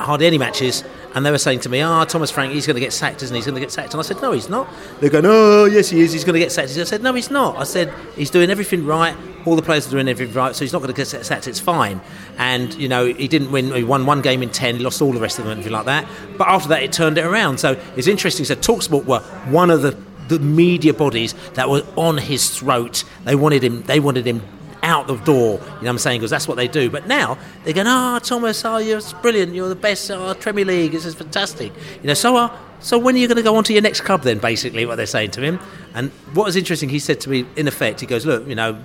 hardly any matches. And they were saying to me, "Ah, Thomas Frank, he's going to get sacked, isn't he? He's going to get sacked." And I said, "No, he's not." They're going, "Oh, yes, he is. He's going to get sacked." I said, "No, he's not." I said, "He's doing everything right. All the players are doing everything right, so he's not going to get sacked. It's fine." And you know, he didn't win. He won one game in ten. He lost all the rest of them, anything like that. But after that, it turned it around. So it's interesting. So Talksport were one of the the media bodies that were on his throat. They wanted him. They wanted him out the door. You know what I'm saying? Because that's what they do. But now they're going, "Ah, Thomas, oh, you're brilliant. You're the best. Oh, Premier League. This is fantastic." You know, so uh, so when are you going to go on to your next club then? Basically, what they're saying to him. And what was interesting, he said to me, in effect, he goes, "Look, you know."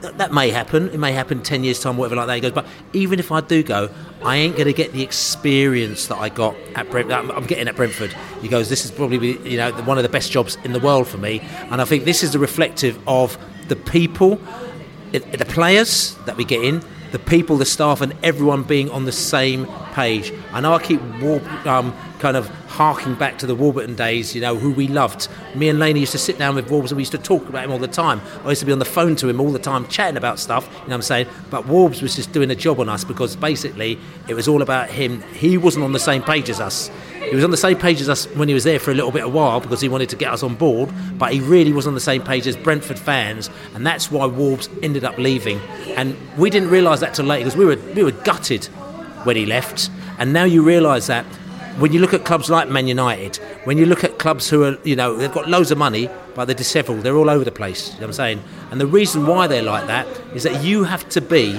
That, may happen. It may happen ten years time, whatever like that. He goes, but even if I do go, I ain't going to get the experience that I got at Brent. I'm getting at Brentford. He goes, this is probably you know one of the best jobs in the world for me, and I think this is the reflective of the people the players that we get in, the people, the staff, and everyone being on the same page. I know I keep war, um, kind of harking back to the Warburton days, you know, who we loved. Me and Laney used to sit down with and we used to talk about him all the time. I used to be on the phone to him all the time, chatting about stuff, you know what I'm saying? But Warbs was just doing a job on us because basically it was all about him. He wasn't on the same page as us. He was on the same page as us when he was there for a little bit of while because he wanted to get us on board, but he really was on the same page as Brentford fans, and that's why Warbs ended up leaving. And we didn't realise that till later because we were we were gutted when he left, and now you realise that when you look at clubs like Man United, when you look at clubs who are, you know, they've got loads of money, but they're dishevelled, they're all over the place. You know what I'm saying? And the reason why they're like that is that you have to be,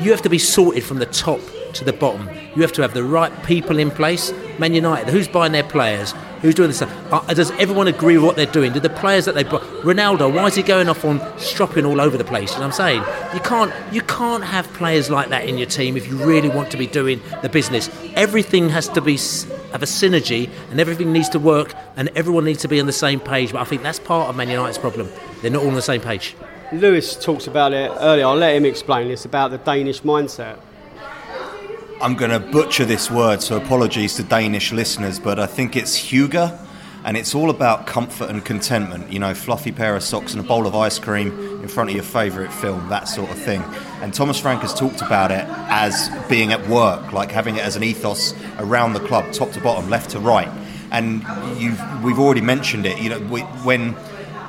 you have to be sorted from the top to the bottom. You have to have the right people in place. Man United, who's buying their players? Who's doing this stuff? Uh, does everyone agree with what they're doing? Do the players that they brought Ronaldo, why is he going off on stropping all over the place? You know what I'm saying? You can't you can't have players like that in your team if you really want to be doing the business. Everything has to be have a synergy and everything needs to work and everyone needs to be on the same page. But I think that's part of Man United's problem. They're not all on the same page. Lewis talks about it earlier. I'll let him explain this about the Danish mindset. I'm going to butcher this word, so apologies to Danish listeners, but I think it's Huga, and it's all about comfort and contentment. You know, fluffy pair of socks and a bowl of ice cream in front of your favourite film, that sort of thing. And Thomas Frank has talked about it as being at work, like having it as an ethos around the club, top to bottom, left to right. And we've already mentioned it. You know, we, when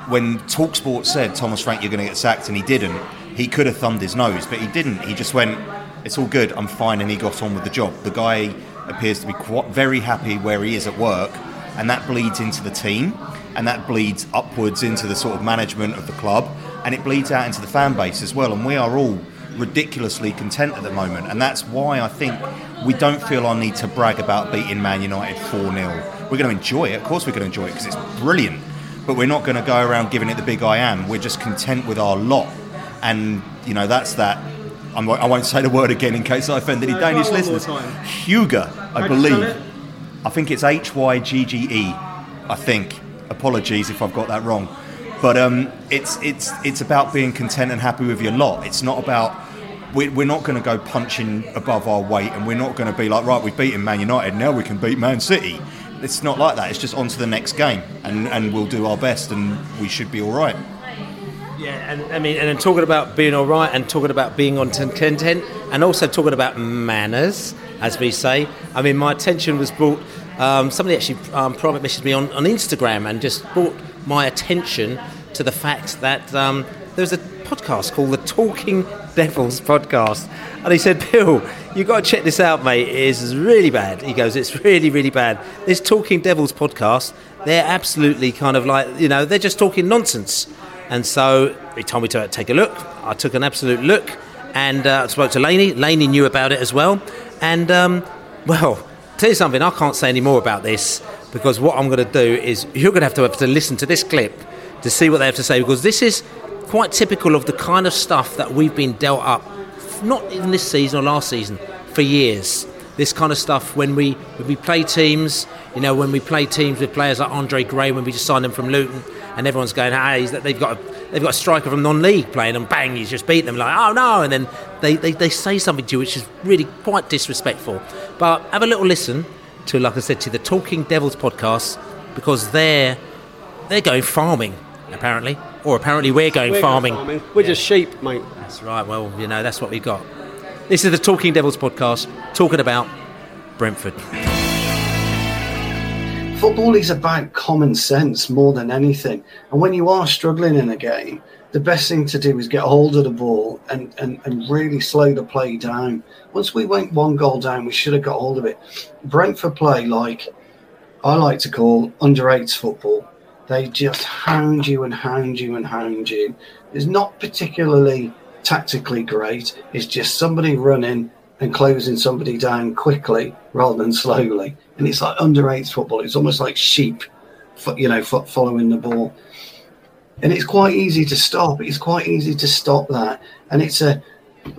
when Talksport said Thomas Frank, you're going to get sacked, and he didn't, he could have thumbed his nose, but he didn't. He just went, it's all good, I'm fine, and he got on with the job. The guy appears to be quite, very happy where he is at work, and that bleeds into the team, and that bleeds upwards into the sort of management of the club, and it bleeds out into the fan base as well. And we are all ridiculously content at the moment, and that's why I think we don't feel our need to brag about beating Man United 4 0. We're going to enjoy it, of course, we're going to enjoy it because it's brilliant, but we're not going to go around giving it the big I am. We're just content with our lot, and you know, that's that. I'm, I won't say the word again in case I offend any No, Danish try one more listeners. Huger, I How do you spell believe. I think it's H Y G G E. I think. Apologies if I've got that wrong. But um, it's it's it's about being content and happy with your lot. It's not about we're, we're not going to go punching above our weight, and we're not going to be like right, we've beaten Man United, now we can beat Man City. It's not like that. It's just on to the next game, and, and we'll do our best, and we should be all right. Yeah, and I mean, and then talking about being all right, and talking about being on content, and also talking about manners, as we say. I mean, my attention was brought. Um, somebody actually um, private messaged me on, on Instagram and just brought my attention to the fact that um, there's a podcast called the Talking Devils podcast, and he said, "Bill, you got to check this out, mate. It is really bad." He goes, "It's really, really bad." This Talking Devils podcast, they're absolutely kind of like you know, they're just talking nonsense. And so he told me to take a look. I took an absolute look and uh, spoke to Laney. Laney knew about it as well. And, um, well, tell you something, I can't say any more about this because what I'm going to do is you're going to have to have to listen to this clip to see what they have to say because this is quite typical of the kind of stuff that we've been dealt up, not in this season or last season, for years. This kind of stuff when we when we play teams, you know, when we play teams with players like Andre Gray, when we just signed them from Luton, and everyone's going, "Hey, he's- they've got a, they've got a striker from non-league playing, and bang, he's just beat them." Like, "Oh no!" And then they, they, they say something to you which is really quite disrespectful. But have a little listen to, like I said, to the Talking Devils podcast because they're they're going farming apparently. Or apparently we're going We're farming. farming. We're just sheep, mate. That's right. Well, you know, that's what we've got. This is the Talking Devils podcast, talking about Brentford. Football is about common sense more than anything. And when you are struggling in a game, the best thing to do is get hold of the ball and, and, and really slow the play down. Once we went one goal down, we should have got hold of it. Brentford play like I like to call under eights football. They just hound you and hound you and hound you. It's not particularly tactically great. It's just somebody running and closing somebody down quickly rather than slowly. And it's like under eights football. It's almost like sheep, you know, following the ball. And it's quite easy to stop. It's quite easy to stop that. And it's a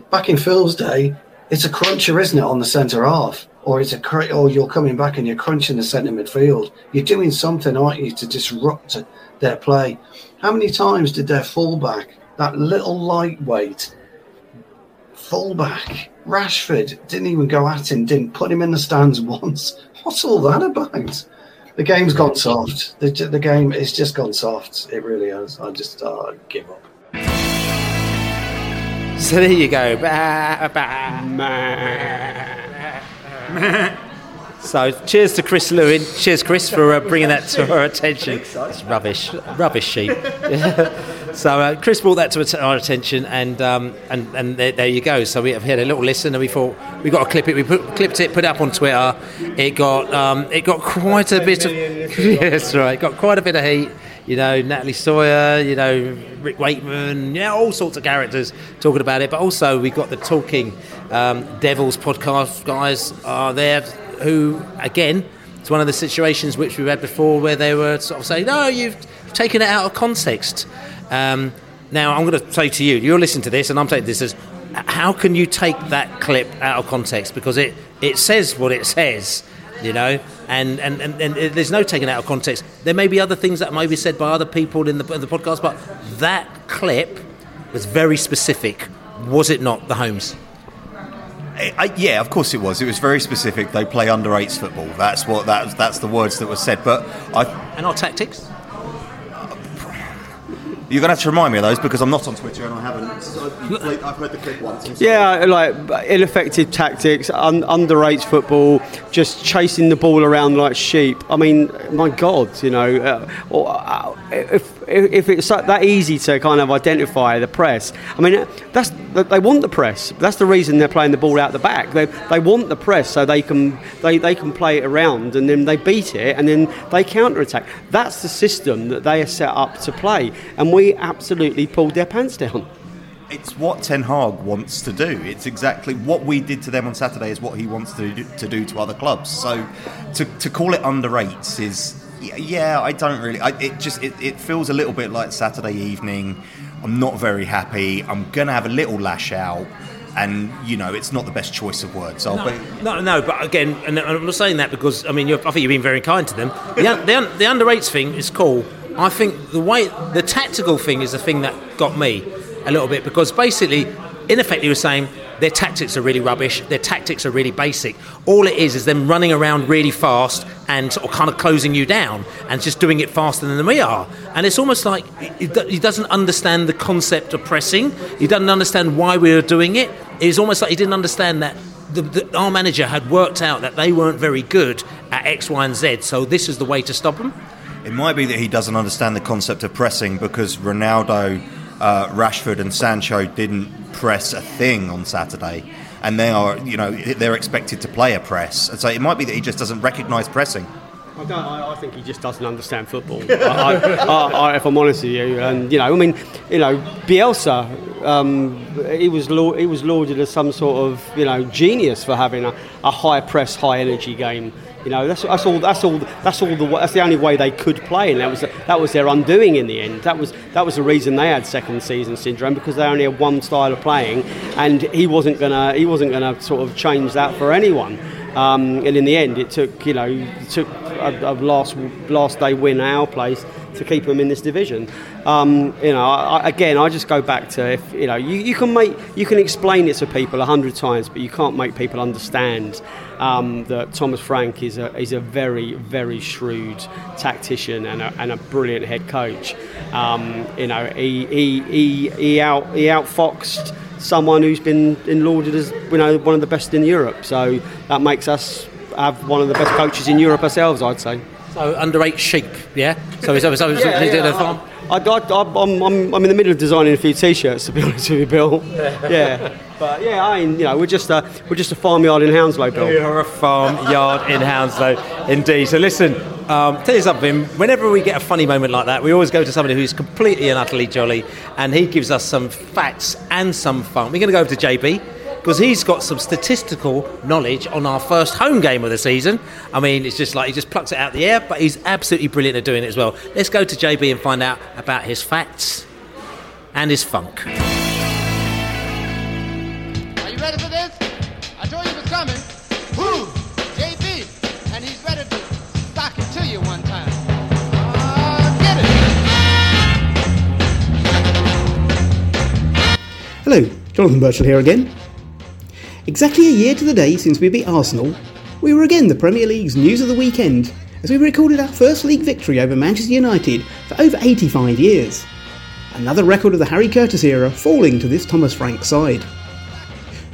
back in Phil's day, it's a cruncher, isn't it, on the centre half? Or it's a or you're coming back and you're crunching the centre midfield. You're doing something, aren't you, to disrupt their play? How many times did their fullback, that little lightweight fullback, Rashford, didn't even go at him, didn't put him in the stands once? What's all that about? The game's gone soft. The, the game is just gone soft. It really has. I just uh, give up. So there you go. Bah, bah. So cheers to Chris Lewin. Cheers, Chris, for uh, bringing that to our attention. It's rubbish, rubbish sheep. so uh, Chris brought that to our attention, and um, and and there, there you go. So we had a little listen, and we thought we got to clip it. We put, clipped it, put it up on Twitter. It got um, it got quite a bit of yes, right. Got quite a bit of heat. You know, Natalie Sawyer, you know, Rick Wakeman, yeah, all sorts of characters talking about it. But also, we got the Talking um, Devils podcast guys are there who, again, it's one of the situations which we've had before where they were sort of saying, no, you've taken it out of context. Um, now, I'm going to say to you, you're listening to this, and I'm taking this as, how can you take that clip out of context? Because it, it says what it says, you know, and, and, and, and there's no taking it out of context. There may be other things that may be said by other people in the, in the podcast, but that clip was very specific, was it not, the Holmes? I, I, yeah, of course it was. It was very specific. They play under eights football. That's what that, that's the words that were said. But I and our tactics. You're to have to remind me of those because I'm not on Twitter and I haven't. I've, heard the clip once. Yeah, like ineffective tactics, un- underrates football, just chasing the ball around like sheep. I mean, my God, you know, uh, or, uh, if, if it's that easy to kind of identify the press, I mean, that's they want the press. That's the reason they're playing the ball out the back. They they want the press so they can they, they can play it around and then they beat it and then they counter attack. That's the system that they are set up to play, and we absolutely pulled their pants down. It's what Ten Hag wants to do. It's exactly what we did to them on Saturday is what he wants to do, to do to other clubs. So to, to call it under eights is yeah, yeah I don't really. I, it just it, it feels a little bit like Saturday evening. I'm not very happy. I'm gonna have a little lash out. And you know, it's not the best choice of words. I'll be, No, no, but again, and I'm not saying that because I mean, you're, I think you've been very kind to them. The, un- the, the under eights thing is cool. I think the way the tactical thing is the thing that got me a little bit because basically, in effect, he was saying their tactics are really rubbish. Their tactics are really basic. All it is is them running around really fast and of kind of closing you down and just doing it faster than we are. And it's almost like he, he doesn't understand the concept of pressing. He doesn't understand why we are doing it. It's almost like he didn't understand that the, the, our manager had worked out that they weren't very good at X, Y, and Z. So this is the way to stop them. It might be that he doesn't understand the concept of pressing because Ronaldo, uh, Rashford, and Sancho didn't press a thing on Saturday, and they are, you know, they're expected to play a press. And so it might be that he just doesn't recognise pressing. I don't. I, I think he just doesn't understand football. I, I, if I'm honest with you, and you know, I mean, you know, Bielsa, um, he was lau- he was lauded as some sort of you know genius for having a, a high press, high energy game. You know, that's, that's all. That's all. That's all. The that's the only way they could play, and that was that was their undoing in the end. That was that was the reason they had second season syndrome because they only had one style of playing, and he wasn't gonna he wasn't gonna sort of change that for anyone. Um, and in the end, it took you know it took a, last last day win at our place to keep them in this division. Um, you know, I, again, I just go back to if you know you, you can make you can explain it to people a hundred times, but you can't make people understand um, that Thomas Frank is a is a very very shrewd tactician and a, and a brilliant head coach. Um, you know, he he he, he out he outfoxed someone who's been lauded as you know one of the best in Europe. So that makes us have one of the best coaches in Europe ourselves, I'd say. So under eight sheep, yeah. So is that, so is Yeah, yeah, a farm? I, I, I'm, I'm, I'm in the middle of designing a few T-shirts, to be honest with you, Bill. Yeah, but yeah, I mean, you know, we're just a we're just a farmyard in Hounslow, Bill. You're a farmyard in Hounslow, indeed. So listen, um, tell you something. Whenever we get a funny moment like that, we always go to somebody who's completely and utterly jolly, and he gives us some facts and some fun. We're going to go over to JB because he's got some statistical knowledge on our first home game of the season. I mean, it's just like he just plucks it out of the air, but he's absolutely brilliant at doing it as well. Let's go to JB and find out about his facts and his funk. Are you ready for this? I told you it was coming. Who? JB. And he's ready to stock it to you one time. Uh, get it. Hello, Jonathan Burchill here again. Exactly a year to the day since we beat Arsenal, we were again the Premier League's news of the weekend as we recorded our first league victory over Manchester United for over 85 years. Another record of the Harry Curtis era falling to this Thomas Frank side.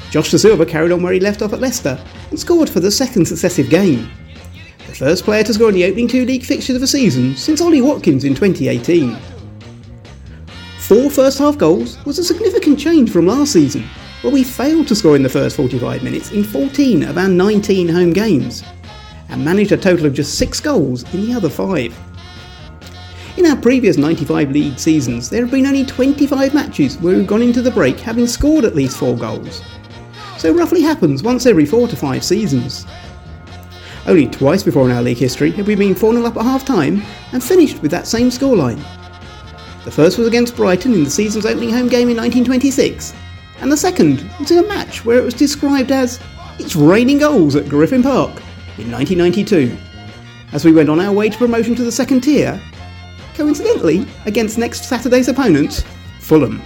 Josh Dasilva carried on where he left off at Leicester and scored for the second successive game. The first player to score in the opening two league fixtures of a season since Ollie Watkins in 2018. Four first half goals was a significant change from last season, where we failed to score in the first 45 minutes in 14 of our 19 home games, and managed a total of just six goals in the other five. In our previous 95 league seasons, there have been only 25 matches where we've gone into the break having scored at least four goals. So roughly happens once every four to five seasons. Only twice before in our league history have we been 4 0 up at half time and finished with that same scoreline. The first was against Brighton in the season's opening home game in 1926, and the second was in a match where it was described as it's raining goals at Griffin Park in 1992, as we went on our way to promotion to the second tier, coincidentally against next Saturday's opponent, Fulham.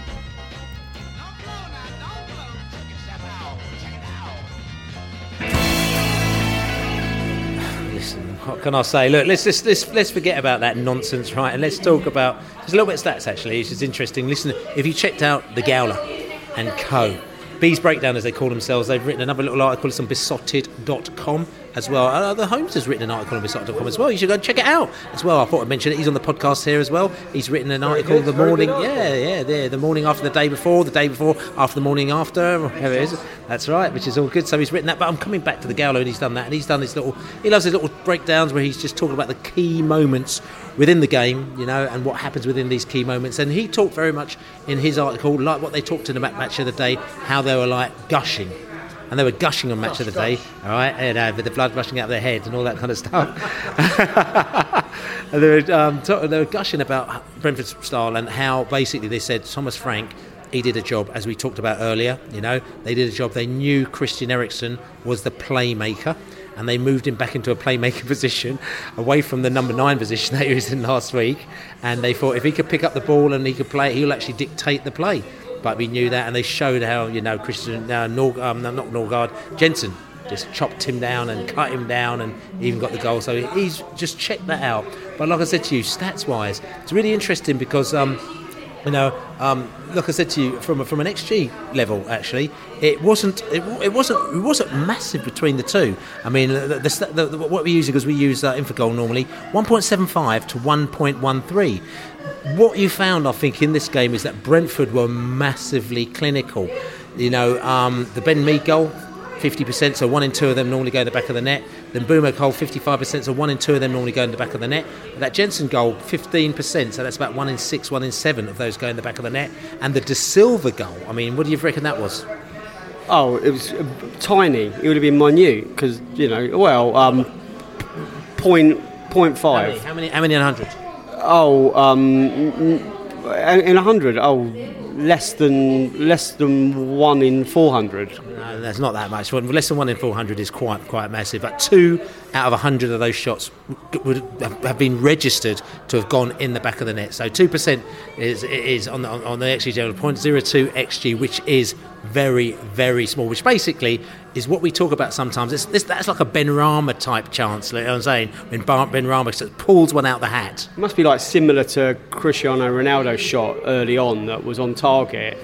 Listen, what can I say? Look, let's just let's, let's forget about that nonsense, right? And let's talk about there's a little bit of stats actually, which is interesting. Listen, if you checked out the Gowler and Co. Bees Breakdown, as they call themselves, they've written another little article. It's on beesotted.com as well. Uh, the Holmes has written an article on beesotted.com as well. You should go check it out as well. I thought I'd mention it. He's on the podcast here as well. He's written an article good, the morning, yeah, yeah, yeah, the morning after the day before, the day before, after the morning after, whatever it is. That's right, which is all good. So he's written that. But I'm coming back to the Gowler and he's done that. And he's done this little, he loves his little breakdowns where he's just talking about the key moments within the game, you know, and what happens within these key moments. And he talked very much in his article, like what they talked in the match of the day, how they were like gushing. And they were gushing on match of the day, all right, and, uh, with the blood rushing out of their head and all that kind of stuff. and they were, um, ta- they were gushing about Brentford's style and how basically they said Thomas Frank, he did a job, as we talked about earlier, you know, they did a job. They knew Christian Eriksen was the playmaker and they moved him back into a playmaker position away from the number nine position that he was in last week. And they thought if he could pick up the ball and he could play, he'll actually dictate the play. But we knew that, and they showed how you know Christian, uh, Nor, um, no, not Nørgaard, Jensen just chopped him down and cut him down, and even got the goal. So he's just checked that out. But like I said to you, stats wise, it's really interesting because. Um, you know, um, like I said to you, from from an XG level, actually, it wasn't it, it wasn't it wasn't massive between the two. I mean, the, the, the, what we use is we use uh, Infogol normally, 1.75 to 1.13. What you found, I think, in this game is that Brentford were massively clinical. You know, um, the Ben Mee goal, 50%, so one in two of them normally go in the back of the net. Then Mbeumo goal, 55%, so one in two of them normally go in the back of the net. That Jensen goal, 15%, so that's about one in six, one in seven of those go in the back of the net. And the Dasilva goal, I mean, what do you reckon that was? Oh, it was uh, tiny. It would have been minute because you know, well, um, point point How five. many, how many, how many in 100? Oh, um, in a hundred. Oh, less than less than one in four hundred. No, there's not that much. Less than one in 400 is quite quite massive. But two out of 100 of those shots would have been registered to have gone in the back of the net. So two percent is is on the, on the XG general point zero two XG, which is very very small. Which basically is what we talk about sometimes. It's, this, that's like a Benrahma type chance. Like I'm saying when Benrahma pulls one out the hat. It must be like similar to Cristiano Ronaldo's shot early on that was on target.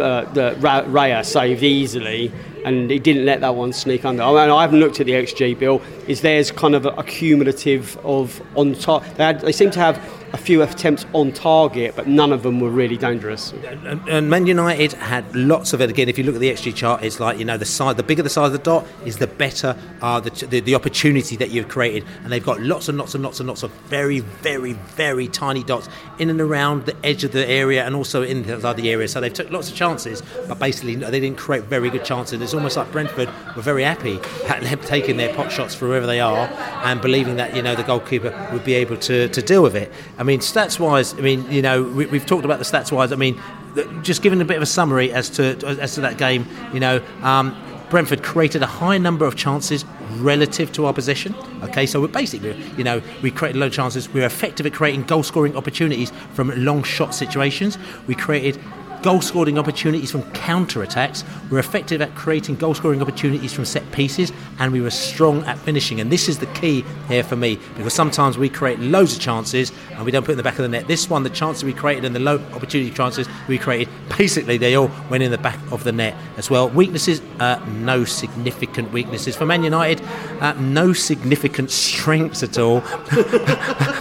Uh, that Raya saved easily, and he didn't let that one sneak under. I, mean, I haven't looked at the XG bill. Is theirs kind of a, a cumulative of on top? They, had- they seem to have a few attempts on target, but none of them were really dangerous. And, and Man United had lots of it. Again, if you look at the XG chart, it's like you know the size, the bigger the size of the dot is, the better uh, the, the the opportunity that you've created. And they've got lots and lots and lots and lots of very, very, very tiny dots in and around the edge of the area and also inside the area. So they've took lots of chances, but basically they didn't create very good chances. It's almost like Brentford were very happy taking their pot shots from wherever they are and believing that you know the goalkeeper would be able to, to deal with it. I mean, stats wise, I mean, you know, we, we've talked about the stats wise. I mean, just giving a bit of a summary as to as to that game, you know. Um, Brentford created a high number of chances relative to our position. Okay, so we're basically, you know, we created a lot of chances. We were effective at creating goal scoring opportunities from long shot situations. We created goal scoring opportunities from counter attacks. We're effective at creating goal scoring opportunities from set pieces, and we were strong at finishing. And this is the key here for me because sometimes we create loads of chances and we don't put in the back of the net. This one, the chances we created and the low opportunity chances we created, basically they all went in the back of the net as well. Weaknesses, uh, no significant weaknesses for Man United. Uh, no significant strengths at all,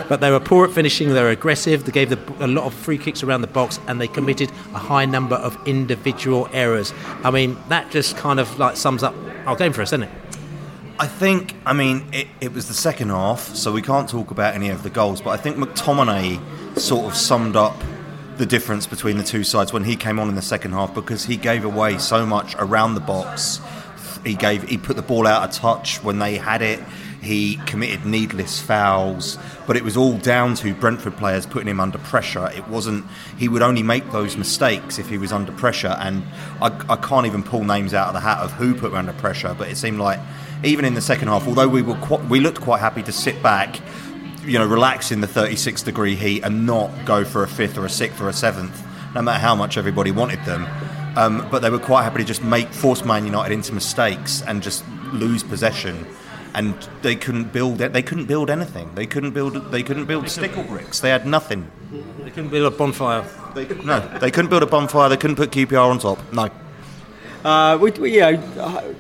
but they were poor at finishing. They were aggressive. They gave the, a lot of free kicks around the box, and they committed a high number of individual errors. I mean, that just kind of like sums up our game for us, doesn't it? I think, I mean, it, it was the second half, so we can't talk about any of the goals, but I think McTominay sort of summed up the difference between the two sides when he came on in the second half because he gave away so much around the box. He gave he put the ball out of touch when they had it. He committed needless fouls, but it was all down to Brentford players putting him under pressure. It wasn't. He would only make those mistakes if he was under pressure, and I, I can't even pull names out of the hat of who put him under pressure. But it seemed like even in the second half, although we were qu- we looked quite happy to sit back, you know, relax in the 36 degree heat and not go for a fifth or a sixth or a seventh, no matter how much everybody wanted them. Um, but they were quite happy to just make force Man United into mistakes and just lose possession. And they couldn't build it. They couldn't build anything. They couldn't build. They couldn't build stickle bricks. They had nothing. They couldn't build a bonfire. They, no, they couldn't build a bonfire. They couldn't put QPR on top. No. Uh, we, we, you know, uh,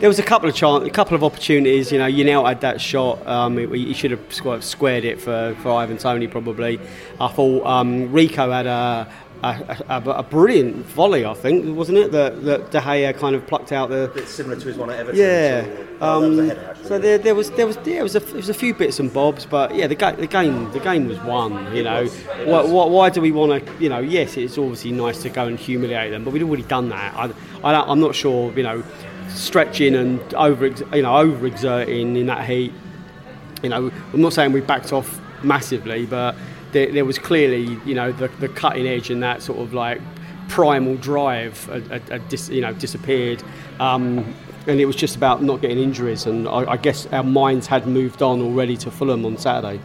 there was a couple of chance, a couple of opportunities. You know, United had that shot. Um, he, he should have squared it for, for Ivan Toney probably. I thought um, Rico had a, a, a, a brilliant volley. I think wasn't it that, that De Gea kind of plucked out the. bit similar to his one at Everton. Yeah. So, that was Um, header, so there, there was there was yeah, it was a, it was a few bits and bobs, but yeah, the game the game the game was won. You know, why, why, why do we want to? You know, yes, it's obviously nice to go and humiliate them, but we'd already done that. I, I don't, I'm not sure. You know, stretching and over you know overexerting in that heat. You know, I'm not saying we backed off massively, but there, there was clearly you know the, the cutting edge and that sort of like primal drive dis, you know disappeared. Um, and it was just about not getting injuries, and I, I guess our minds had moved on already to Fulham on Saturday.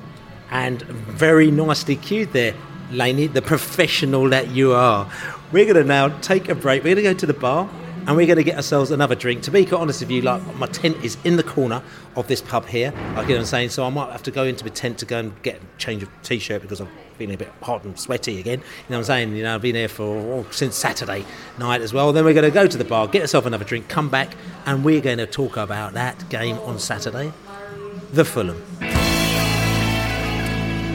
And very nicely cued there, Laney, the professional that you are. We're going to now take a break. We're going to go to the bar and we're going to get ourselves another drink. To be quite honest with you, like my tent is in the corner of this pub here, like I'm saying. So I might have to go into my tent to go and get a change of t-shirt because I'm feeling a bit hot and sweaty again. You know what I'm saying? You know, I've been here for oh, since Saturday night as well. Then we're going to go to the bar, get ourselves another drink, come back, and we're going to talk about that game on Saturday, the Fulham.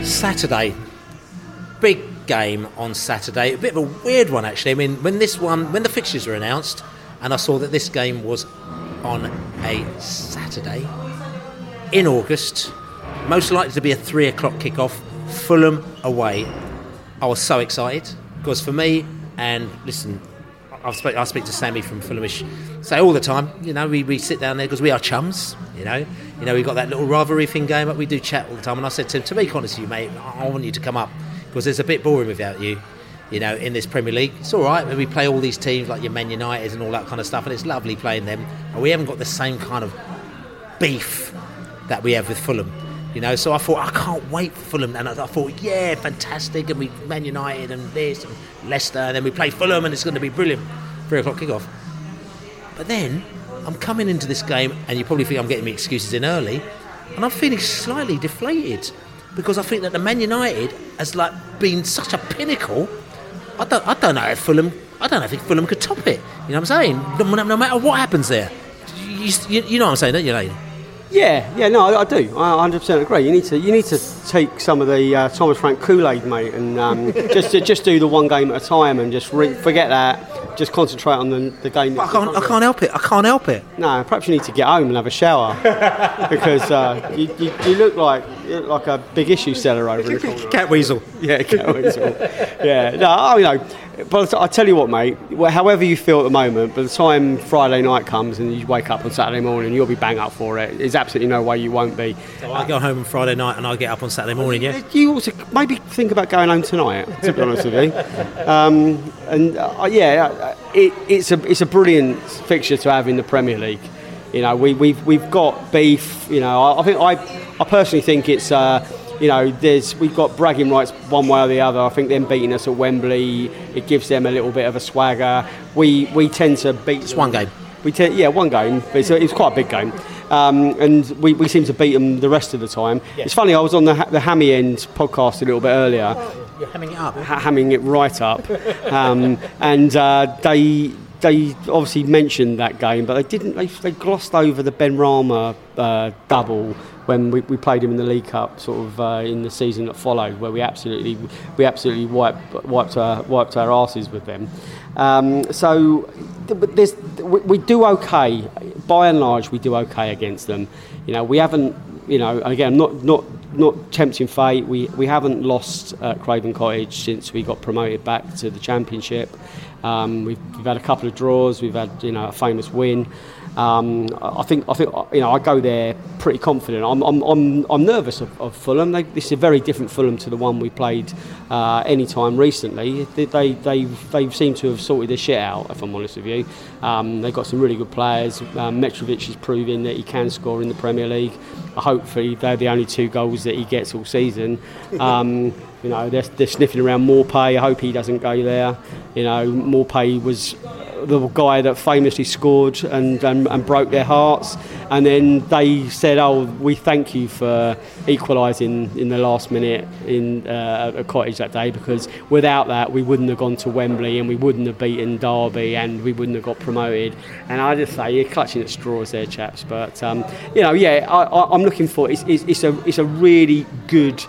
Saturday, big game on Saturday. A bit of a weird one, actually. I mean, when this one, when the fixtures were announced, and I saw that this game was on a Saturday in August, most likely to be a three o'clock kickoff, Fulham away. I was so excited because for me, and listen, I speak, I speak to Sammy from Fulhamish, say all the time. You know, we, we sit down there because we are chums. You know, you know, we got that little rivalry thing going, but we do chat all the time. And I said to him, to be honest with you, mate, I want you to come up because it's a bit boring without you. You know, in this Premier League, it's all right. We play all these teams like your Man United and all that kind of stuff, and it's lovely playing them. And we haven't got the same kind of beef that we have with Fulham. You know, so I thought I can't wait for Fulham, and I, thought, yeah, fantastic, and we Man United and this and Leicester, and then we play Fulham, and it's going to be brilliant. Three o'clock kickoff. But then I'm coming into this game, and you probably think I'm getting my excuses in early, and I'm feeling slightly deflated because I think that the Man United has like been such a pinnacle. I don't, I don't know if Fulham, I don't know if Fulham could top it. You know what I'm saying? No, no matter what happens there, you, you, you know what I'm saying, don't you, Laney? Yeah, yeah, no, I, I do. I 100% agree. You need to, you need to take some of the uh, Thomas Frank Kool Aid, mate, and um, just just do the one game at a time and just re- forget that. Just concentrate on the, the game. I can't, I can't help it. I can't help it. No, perhaps you need to get home and have a shower because uh, you, you, you look like you look like a big issue seller over here. the. Catweazle. Yeah, Catweazle. yeah, no, I you know. But I tell you what, mate. However you feel at the moment, by the time Friday night comes and you wake up on Saturday morning, you'll be bang up for it. There's absolutely no way you won't be. So I go home on Friday night and I get up on Saturday morning. Yeah. You also maybe think about going home tonight. To be honest with you, um, and uh, yeah, uh, it, it's a it's a brilliant fixture to have in the Premier League. You know, we, we've we've got beef. You know, I, I think I I personally think it's. Uh, you know, there's we've got bragging rights one way or the other. I think them beating us at Wembley, it gives them a little bit of a swagger. We we tend to beat. It's one game. We te- yeah, one game. But it's, a, it's quite a big game, um, and we, we seem to beat them the rest of the time. It's funny. I was on the the Hammy End podcast a little bit earlier, You're hamming it up. ha- hamming it right up, um, and uh, they they obviously mentioned that game, but they didn't. They, they glossed over the Benrahma uh, double when we, we played him in the League Cup, sort of uh, in the season that followed, where we absolutely we absolutely wiped wiped our wiped our asses with them. Um, so we, we do okay, by and large, we do okay against them. You know, we haven't. You know, again, not not not tempting fate. We we haven't lost at Craven Cottage since we got promoted back to the Championship. Um, we've, we've had a couple of draws. We've had you know a famous win. Um, I think I think you know I go there pretty confident. I'm I'm, I'm, I'm nervous of, of Fulham. They, this is a very different Fulham to the one we played uh, any time recently. They, they they've they've seemed to have sorted their shit out. If I'm honest with you, um, they've got some really good players. Um, is proving that he can score in the Premier League. Hopefully, they're the only two goals that he gets all season. Um, you know, they're, they're sniffing around Maupay. I hope he doesn't go there. You know, Maupay was the guy that famously scored and, and, and broke their hearts. And then they said, "Oh, we thank you for equalising in the last minute in uh, at Cottage that day because without that, we wouldn't have gone to Wembley and we wouldn't have beaten Derby and we wouldn't have got promoted." And I just say, you're clutching at straws there, chaps. But um, you know, yeah, I, I'm looking for it's, it's, it's a it's a really good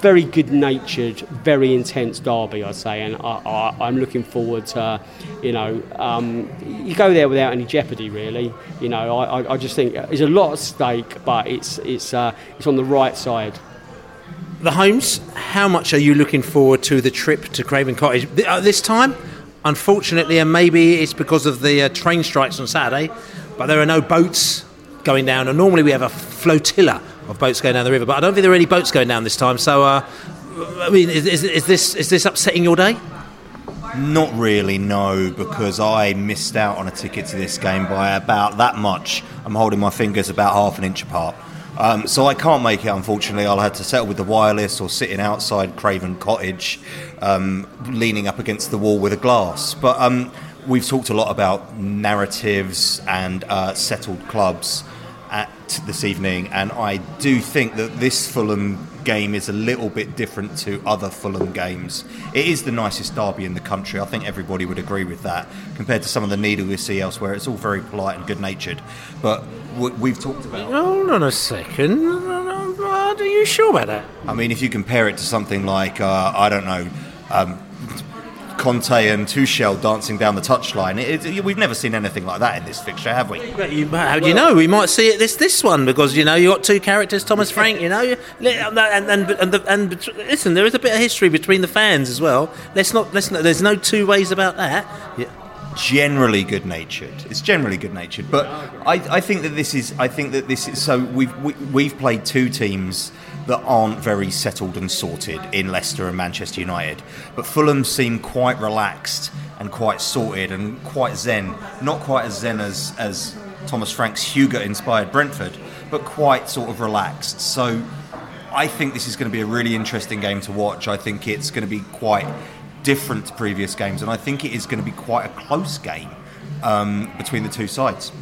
very good natured, very intense derby, I'd say, and I, I'm looking forward to, you know, um, you go there without any jeopardy, really. You know, I, I- just think there's a lot at stake, but it's it's uh, it's on the right side. The Holmes. How much are you looking forward to the trip to Craven Cottage Th- uh, this time? Unfortunately, and maybe it's because of the uh, train strikes on Saturday, but there are no boats going down. And normally we have a flotilla of boats going down the river, but I don't think there are any boats going down this time. So, uh, I mean, is, is, is this is this upsetting your day? Not really, no, because I missed out on a ticket to this game by about that much. I'm holding my fingers about half an inch apart. Um, so I can't make it, unfortunately. I'll have to settle with the wireless or sitting outside Craven Cottage, um, leaning up against the wall with a glass. But um, we've talked a lot about narratives and uh, settled clubs at this evening, and I do think that this Fulham game is a little bit different to other Fulham games. It is the nicest derby in the country. I think everybody would agree with that. Compared to some of the needle we see elsewhere, it's all very polite and good natured. But we've talked about. Hold on a second. Are you sure about that? I mean, if you compare it to something like uh, I don't know. Um, Conte and Tuchel dancing down the touchline. It, it, we've never seen anything like that in this fixture, have we? How do you know? We might see it this this one because you know you got two characters, Thomas Frank. You know, and and and, and, the- and listen, there is a bit of history between the fans as well. Let's not let's not. There's no two ways about that. Yeah generally good natured. It's generally good natured, but I, I think that this is. I think that this is. So we've we, we've played two teams that aren't very settled and sorted in Leicester and Manchester United. But Fulham seem quite relaxed and quite sorted and quite zen. Not quite as zen as, as Thomas Frank's hygge inspired Brentford, but quite sort of relaxed. So I think this is going to be a really interesting game to watch. I think it's going to be quite different to previous games, and I think it is going to be quite a close game um, between the two sides.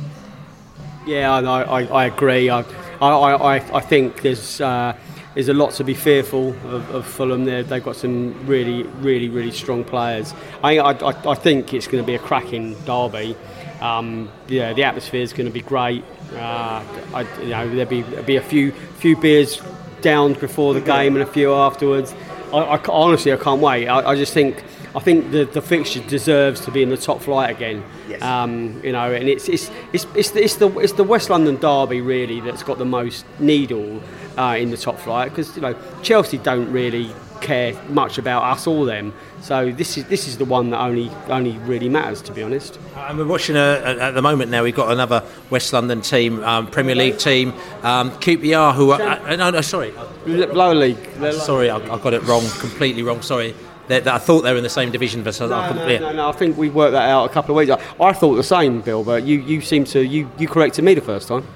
Yeah, I, I, I agree. I, I, I, I think there's uh, there's a lot to be fearful of, of Fulham. There, they've got some really, really, really strong players. I, I, I think it's going to be a cracking derby. Um, yeah, the atmosphere is going to be great. Uh, I, you know, there'll be, there'll be a few few beers down before the game and a few afterwards. I, I honestly, I can't wait. I, I just think I think the, the fixture deserves to be in the top flight again. Yes. Um, you know, and it's it's, it's it's it's the it's the West London derby really that's got the most needle uh, in the top flight because you know Chelsea don't really care much about us or them. So this is this is the one that only only really matters, to be honest. And we're watching a, at the moment now. We've got another West London team, um, Premier League team, um, QPR, who are uh, no, no, sorry, lower league. Sorry, I, I got it wrong, completely wrong. Sorry. That I thought they were in the same division, but No, I no, yeah. no, no, I think we worked that out a couple of weeks. ago. I thought the same, Bill, but you, you seem to you, you corrected me the first time.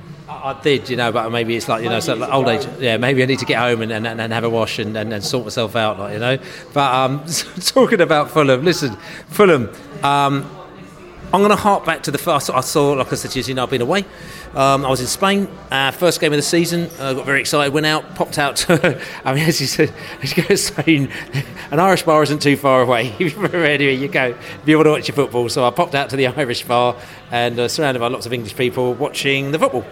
I did, you know, but maybe it's like you know, so like old age. Yeah, maybe I need to get home and, and, and have a wash and, and, and sort myself out, like you know. But um, talking about Fulham, listen, Fulham. Um, I'm going to hark back to the first. I saw, like I said to you, know, I've been away. Um, I was in Spain, uh, first game of the season. uh, got very excited, went out, popped out. To, I mean, as you said, as you go to Spain, an Irish bar isn't too far away. anyway, you go if you want to watch your football. So I popped out to the Irish bar and uh, surrounded by lots of English people watching the football.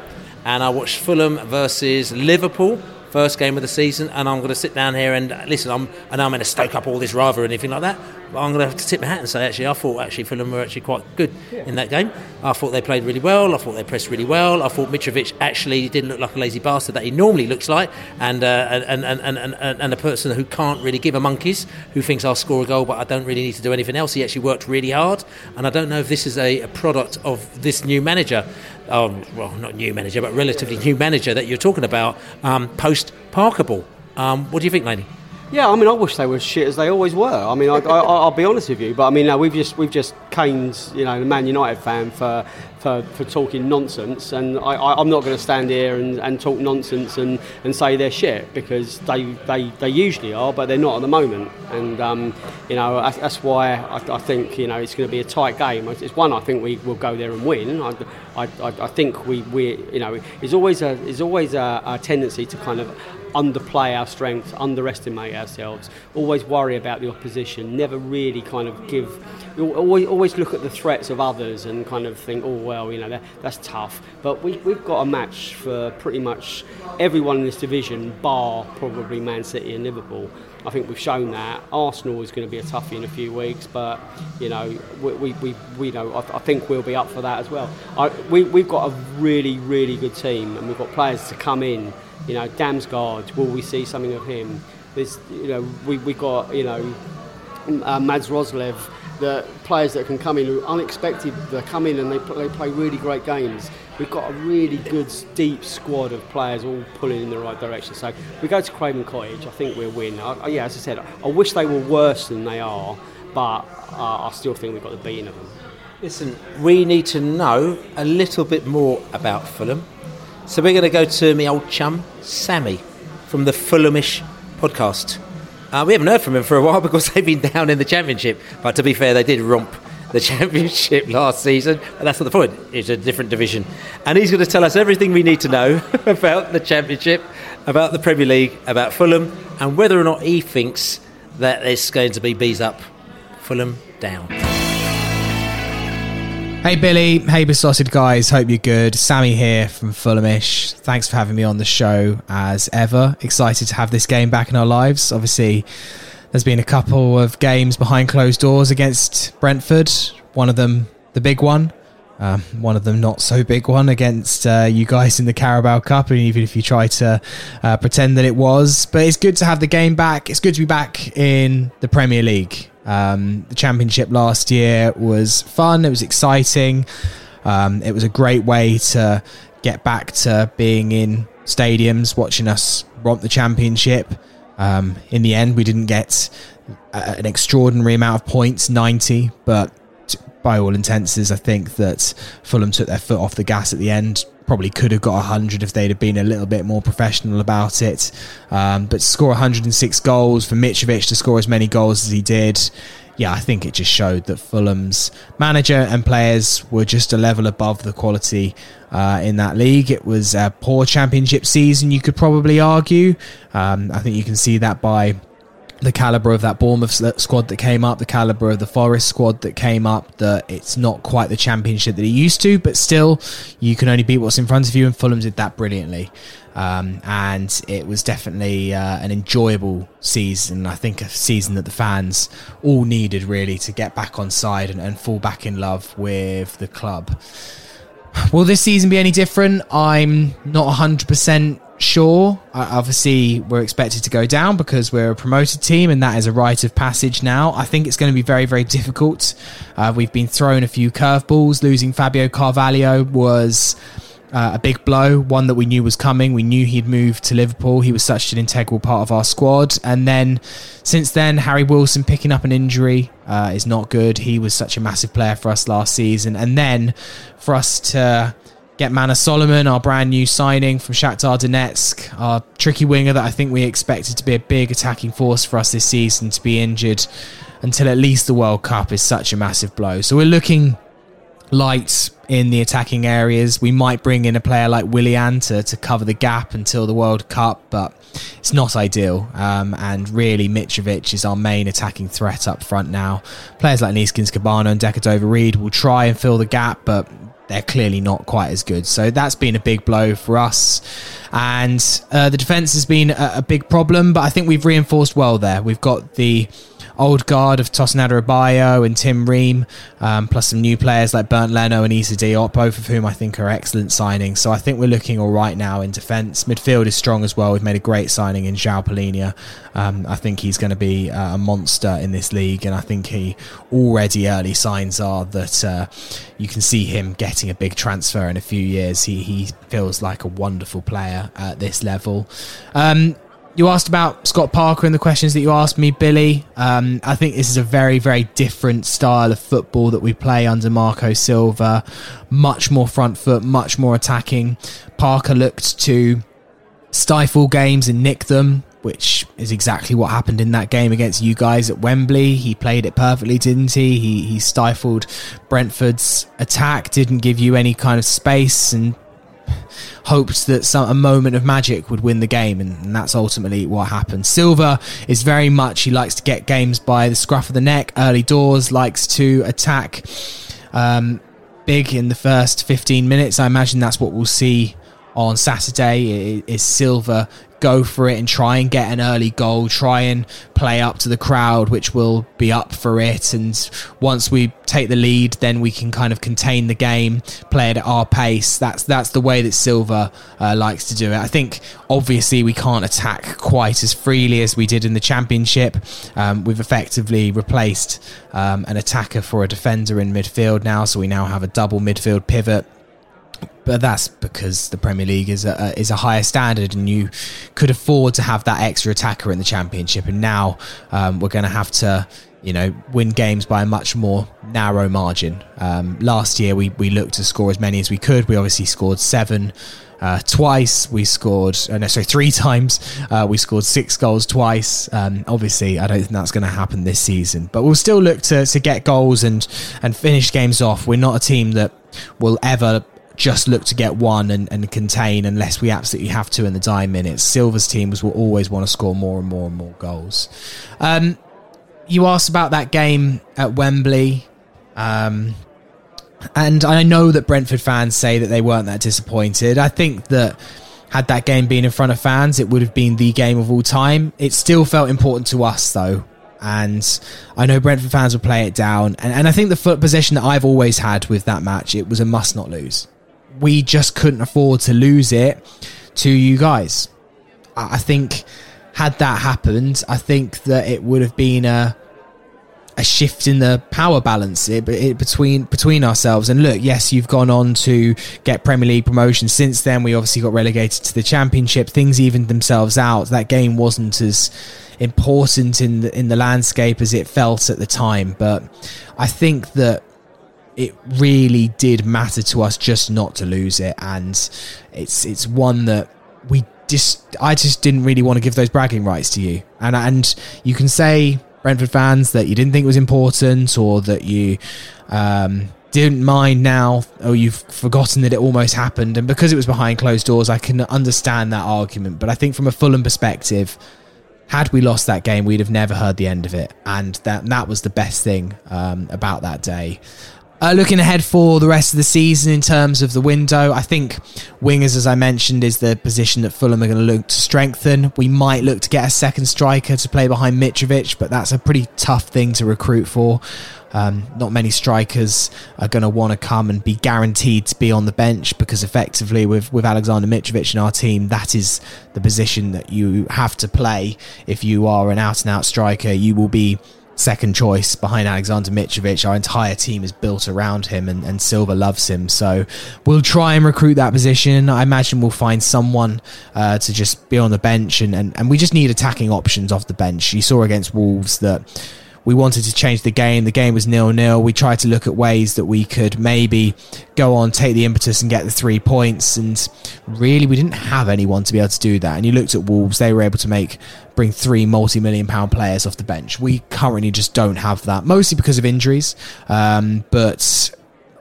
And I watched Fulham versus Liverpool. First game of the season, and I'm going to sit down here and listen. I'm, know I'm going to stoke up all this rather and anything like that, I'm going to have to tip my hat and say, actually, I thought actually Fulham were actually quite good in that game. I thought they played really well. I thought they pressed really well. I thought Mitrovic actually didn't look like a lazy bastard that he normally looks like, and uh, and, and, and, and, and, and a person who can't really give a monkeys, who thinks I'll score a goal, but I don't really need to do anything else. He actually worked really hard, and I don't know if this is a, a product of this new manager. Um, well, not new manager, but relatively new manager that you're talking about um, post Parkable. Um, what do you think, Laney? Yeah, I mean, I wish they were shit as they always were. I mean, I, I, I'll be honest with you, but I mean, no, we've just we've just caned, you know, the Man United fan for for, for talking nonsense, and I, I'm not going to stand here and, and talk nonsense and, and say they're shit because they, they, they usually are, but they're not at the moment, and um, you know that's, that's why I, I think you know it's going to be a tight game. It's one I think we will go there and win. I, I, I think we, we you know there's always a there's always a, a tendency to kind of underplay our strengths, underestimate ourselves, always worry about the opposition, never really kind of give. Always, always look at the threats of others and kind of think, oh well, you know that, that's tough. But we, we've got a match for pretty much everyone in this division, bar probably Man City and Liverpool. I think we've shown that. Arsenal is going to be a toughie in a few weeks, but you know we, we, we, we know I, I think we'll be up for that as well. I, we, we've got a really really good team, and we've got players to come in you know, Damsgaard, will we see something of him? There's, you know, we, we got, you know, uh, Mads Roerslev, the players that can come in who unexpected, they come in and they, they play really great games. We've got a really good, deep squad of players all pulling in the right direction. So we go to Craven Cottage, I think we'll win. I- yeah, as I said, I wish they were worse than they are, but uh, I still think we've got the beating of them. Listen, we need to know a little bit more about Fulham. So we're going to go to my old chum, Sammy, from the Fulhamish podcast. Uh, we haven't heard from him for a while because they've been down in the championship. But to be fair, they did romp the championship last season. But that's not the point. It's a different division. And he's going to tell us everything we need to know about the championship, about the Premier League, about Fulham, and whether or not he thinks that it's going to be bees up, Fulham down. Hey Billy, hey Beesotted guys, hope you're good. Sammy here from Fulhamish. Thanks for having me on the show as ever. Excited to have this game back in our lives. Obviously, there's been a couple of games behind closed doors against Brentford. One of them, the big one. Um, one of them, not so big one against uh, you guys in the Carabao Cup, and even if you try to uh, pretend that it was. But it's good to have the game back. It's good to be back in the Premier League. Um, the championship last year was fun. It was exciting. Um, it was a great way to get back to being in stadiums watching us romp the championship. Um, in the end, we didn't get a, an extraordinary amount of points, 90, but by all intenses, I think that Fulham took their foot off the gas at the end. Probably could have got 100 if they'd have been a little bit more professional about it. Um, but score 106 goals for Mitrovic to score as many goals as he did, yeah, I think it just showed that Fulham's manager and players were just a level above the quality uh, in that league. It was a poor championship season, you could probably argue. Um, I think you can see that by the caliber of that Bournemouth squad that came up, the caliber of the Forest squad that came up, that it's not quite the championship that it used to, but still, you can only beat what's in front of you, and Fulham did that brilliantly. Um, and it was definitely uh, an enjoyable season. I think a season that the fans all needed really to get back on side and, and fall back in love with the club. Will this season be any different? I'm not 100% sure. Uh, obviously, we're expected to go down because we're a promoted team, and that is a rite of passage now. I think it's going to be very, very difficult. Uh, we've been thrown a few curveballs. Losing Fabio Carvalho was. Uh, a big blow, one that we knew was coming. We knew he'd moved to Liverpool. He was such an integral part of our squad. And then, since then, Harry Wilson picking up an injury uh, is not good. He was such a massive player for us last season. And then, for us to get Manor Solomon, our brand new signing from Shakhtar Donetsk, our tricky winger that I think we expected to be a big attacking force for us this season to be injured until at least the World Cup is such a massive blow. So we're looking light in the attacking areas. We might bring in a player like Willian to, to cover the gap until the World Cup, but it's not ideal. Um, and really, Mitrovic is our main attacking threat up front now. Players like Neeskens Kebano and Decordova Reid will try and fill the gap, but they're clearly not quite as good. So that's been a big blow for us. And uh, the defence has been a, a, big problem, but I think we've reinforced well there. We've got the old guard of Tosin Adarabioyo and Tim Ream, um, plus some new players like Bernd Leno and Issa Diop, both of whom I think are excellent signings. So I think we're looking all right now in defence. Midfield is strong as well. We've made a great signing in João Palhinha. Um, I think he's going to be uh, a monster in this league, and I think he already early signs are that uh, you can see him getting a big transfer in a few years. He he feels like a wonderful player at this level. Um, you asked about Scott Parker and the questions that you asked me, Billy. Um, I think this is a very, very different style of football that we play under Marco Silva. Much more front foot, much more attacking. Parker looked to stifle games and nick them, which is exactly what happened in that game against you guys at Wembley. He played it perfectly, didn't he? He, he stifled Brentford's attack, didn't give you any kind of space, and hoped that some, a moment of magic would win the game, and, and, that's ultimately what happened. Silva is very much he likes to get games by the scruff of the neck, early doors, likes to attack um, big in the first 15 minutes. I imagine that's what we'll see on Saturday. Is Silva go for it and try and get an early goal, try and play up to the crowd, which will be up for it. And once we take the lead, then we can kind of contain the game, play it at our pace. That's that's the way that Silva uh, likes to do it. I think obviously we can't attack quite as freely as we did in the championship. Um, we've effectively replaced um, an attacker for a defender in midfield now, so we now have a double midfield pivot but that's because the Premier League is a, is a higher standard, and you could afford to have that extra attacker in the Championship. And now um, we're going to have to, you know, win games by a much more narrow margin. Um, last year we we looked to score as many as we could. We obviously scored seven. Uh, twice we scored, uh, no, sorry, three times uh, we scored six goals twice. Um, obviously, I don't think that's going to happen this season, but we'll still look to, to get goals and and finish games off. We're not a team that will ever just look to get one and, and contain unless we absolutely have to in the dying minutes. Silva's teams will always want to score more and more and more goals. Um, you asked about that game at Wembley. Um, and I know that Brentford fans say that they weren't that disappointed. I think that had that game been in front of fans, it would have been the game of all time. It still felt important to us, though. And I know Brentford fans will play it down. And, and I think the foot position that I've always had with that match, it was a must not lose we just couldn't afford to lose it to you guys. I think had that happened, I think that it would have been a a shift in the power balance it, it, between between ourselves. And look, yes, you've gone on to get Premier League promotion. Since then, we obviously got relegated to the Championship. Things evened themselves out. That game wasn't as important in the in the landscape as it felt at the time, but I think that it really did matter to us just not to lose it, and it's it's one that we just I just didn't really want to give those bragging rights to you, and and you can say Brentford fans that you didn't think it was important or that you. Um, didn't mind now or you've forgotten that it almost happened. And because it was behind closed doors I can understand that argument. But I think from a Fulham perspective had we lost that game we'd have never heard the end of it. And that that was the best thing um, about that day uh, looking ahead for the rest of the season in terms of the window, I think wingers, as I mentioned, is the position that Fulham are going to look to strengthen. We might look to get a second striker to play behind Mitrovic, but that's a pretty tough thing to recruit for. Um, not many strikers are going to want to come and be guaranteed to be on the bench because effectively, with, with Alexander Mitrovic in our team, that is the position that you have to play. If you are an out and out striker, you will be second choice behind Alexander Mitrovic. Our entire team is built around him, and, and Silva loves him. So we'll try and recruit that position. I imagine we'll find someone uh, to just be on the bench, and, and, and we just need attacking options off the bench. You saw against Wolves that we wanted to change the game. The game was nil nil. We tried to look at ways that we could maybe go on, take the impetus, and get the three points. And really, we didn't have anyone to be able to do that. And you looked at Wolves; they were able to make bring three multi-million pound players off the bench. We currently just don't have that, mostly because of injuries, um, but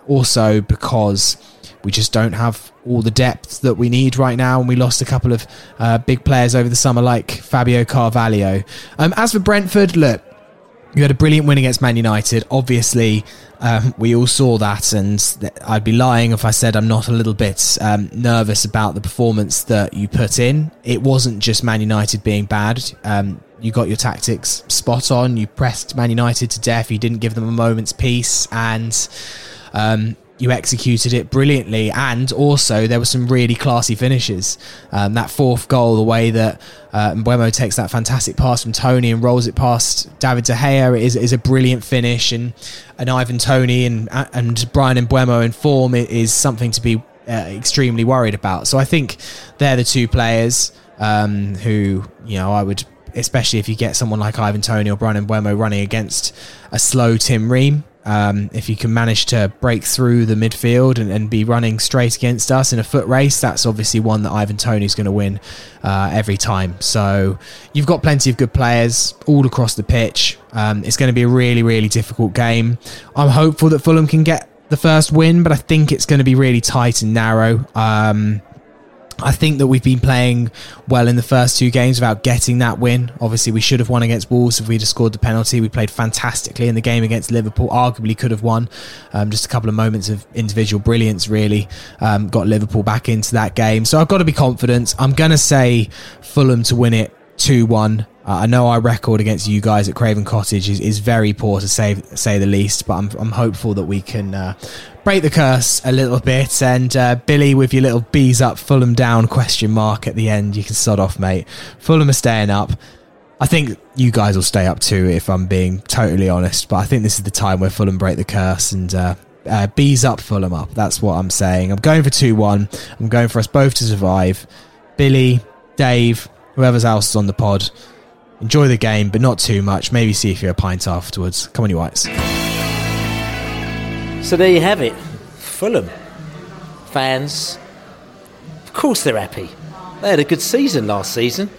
also because we just don't have all the depth that we need right now. And we lost a couple of uh, big players over the summer, like Fabio Carvalho. Um, as for Brentford, look, you had a brilliant win against Man United. Obviously, um, we all saw that, and I'd be lying if I said I'm not a little bit um, nervous about the performance that you put in. It wasn't just Man United being bad. Um, you got your tactics spot on. You pressed Man United to death. You didn't give them a moment's peace, and um, you executed it brilliantly, and also there were some really classy finishes. Um, that fourth goal, the way that uh, Mbeumo takes that fantastic pass from Toney and rolls it past David De Gea is, is a brilliant finish, and and Ivan Toney and and Bryan Mbeumo in form is something to be uh, extremely worried about. So I think they're the two players um, who you know I would. Especially if you get someone like Ivan Toney or Bryan Mbeumo running against a slow Tim Ream, um, if you can manage to break through the midfield and, and, be running straight against us in a foot race, that's obviously one that Ivan Toney's going to win uh, every time. So you've got plenty of good players all across the pitch. Um, it's going to be a really, really difficult game. I'm hopeful that Fulham can get the first win, but I think it's going to be really tight and narrow. Um, I think that we've been playing well in the first two games without getting that win. Obviously, we should have won against Wolves if we'd have scored the penalty. We played fantastically in the game against Liverpool. Arguably could have won. Um, just a couple of moments of individual brilliance really um, got Liverpool back into that game. So I've got to be confident. I'm going to say Fulham to win it 2 1. Uh, I know our record against you guys at Craven Cottage is, is very poor to say say the least, but I'm, I'm hopeful that we can uh, break the curse a little bit. And uh, Billy, with your little bees up, Fulham down question mark at the end, you can sod off, mate. Fulham are staying up. I think you guys will stay up too, if I'm being totally honest. But I think this is the time where Fulham break the curse and uh, uh, bees up, Fulham up. That's what I'm saying. I'm going for 2 1. I'm going for us both to survive. Billy, Dave, whoever's else is on the pod, enjoy the game, but not too much. Maybe see if you're a pint afterwards. Come on, you whites. So there you have it. Fulham fans, of course, they're happy. They had a good season last season.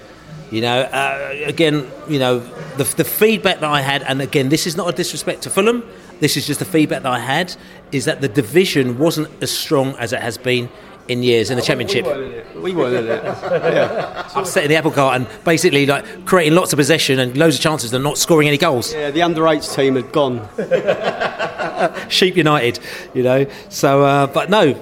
You know, uh, again, you know, the, the feedback that I had, and again, this is not a disrespect to Fulham. This is just the feedback that I had, is that the division wasn't as strong as it has been in years in the championship. We weren't in it. Yeah. Upsetting the apple cart and basically like creating lots of possession and loads of chances and not scoring any goals. Yeah, the under eights team had gone. Sheep United, you know. So, uh, but no,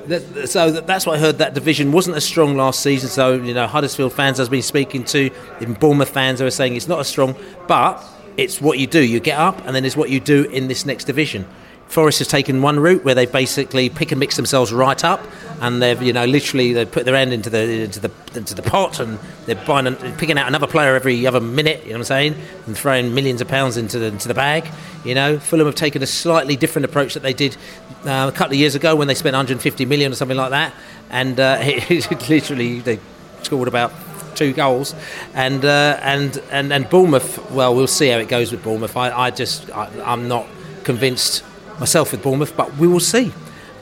so that's what I heard. That division wasn't as strong last season. So, you know, Huddersfield fans I've been speaking to, even Bournemouth fans, they were saying it's not as strong, but it's what you do. You get up, and then it's what you do in this next division. Forest has taken one route where they basically pick and mix themselves right up, and they've you know literally they put their end into the into the into the pot, and they're buying and picking out another player every other minute. You know what I'm saying? And throwing millions of pounds into the into the bag. You know, Fulham have taken a slightly different approach that they did uh, a couple of years ago when they spent 150 million or something like that, and uh, it, literally they scored about two goals, and uh, and and and Bournemouth. Well, we'll see how it goes with Bournemouth. I, I just I, I'm not convinced myself with Bournemouth, but we will see.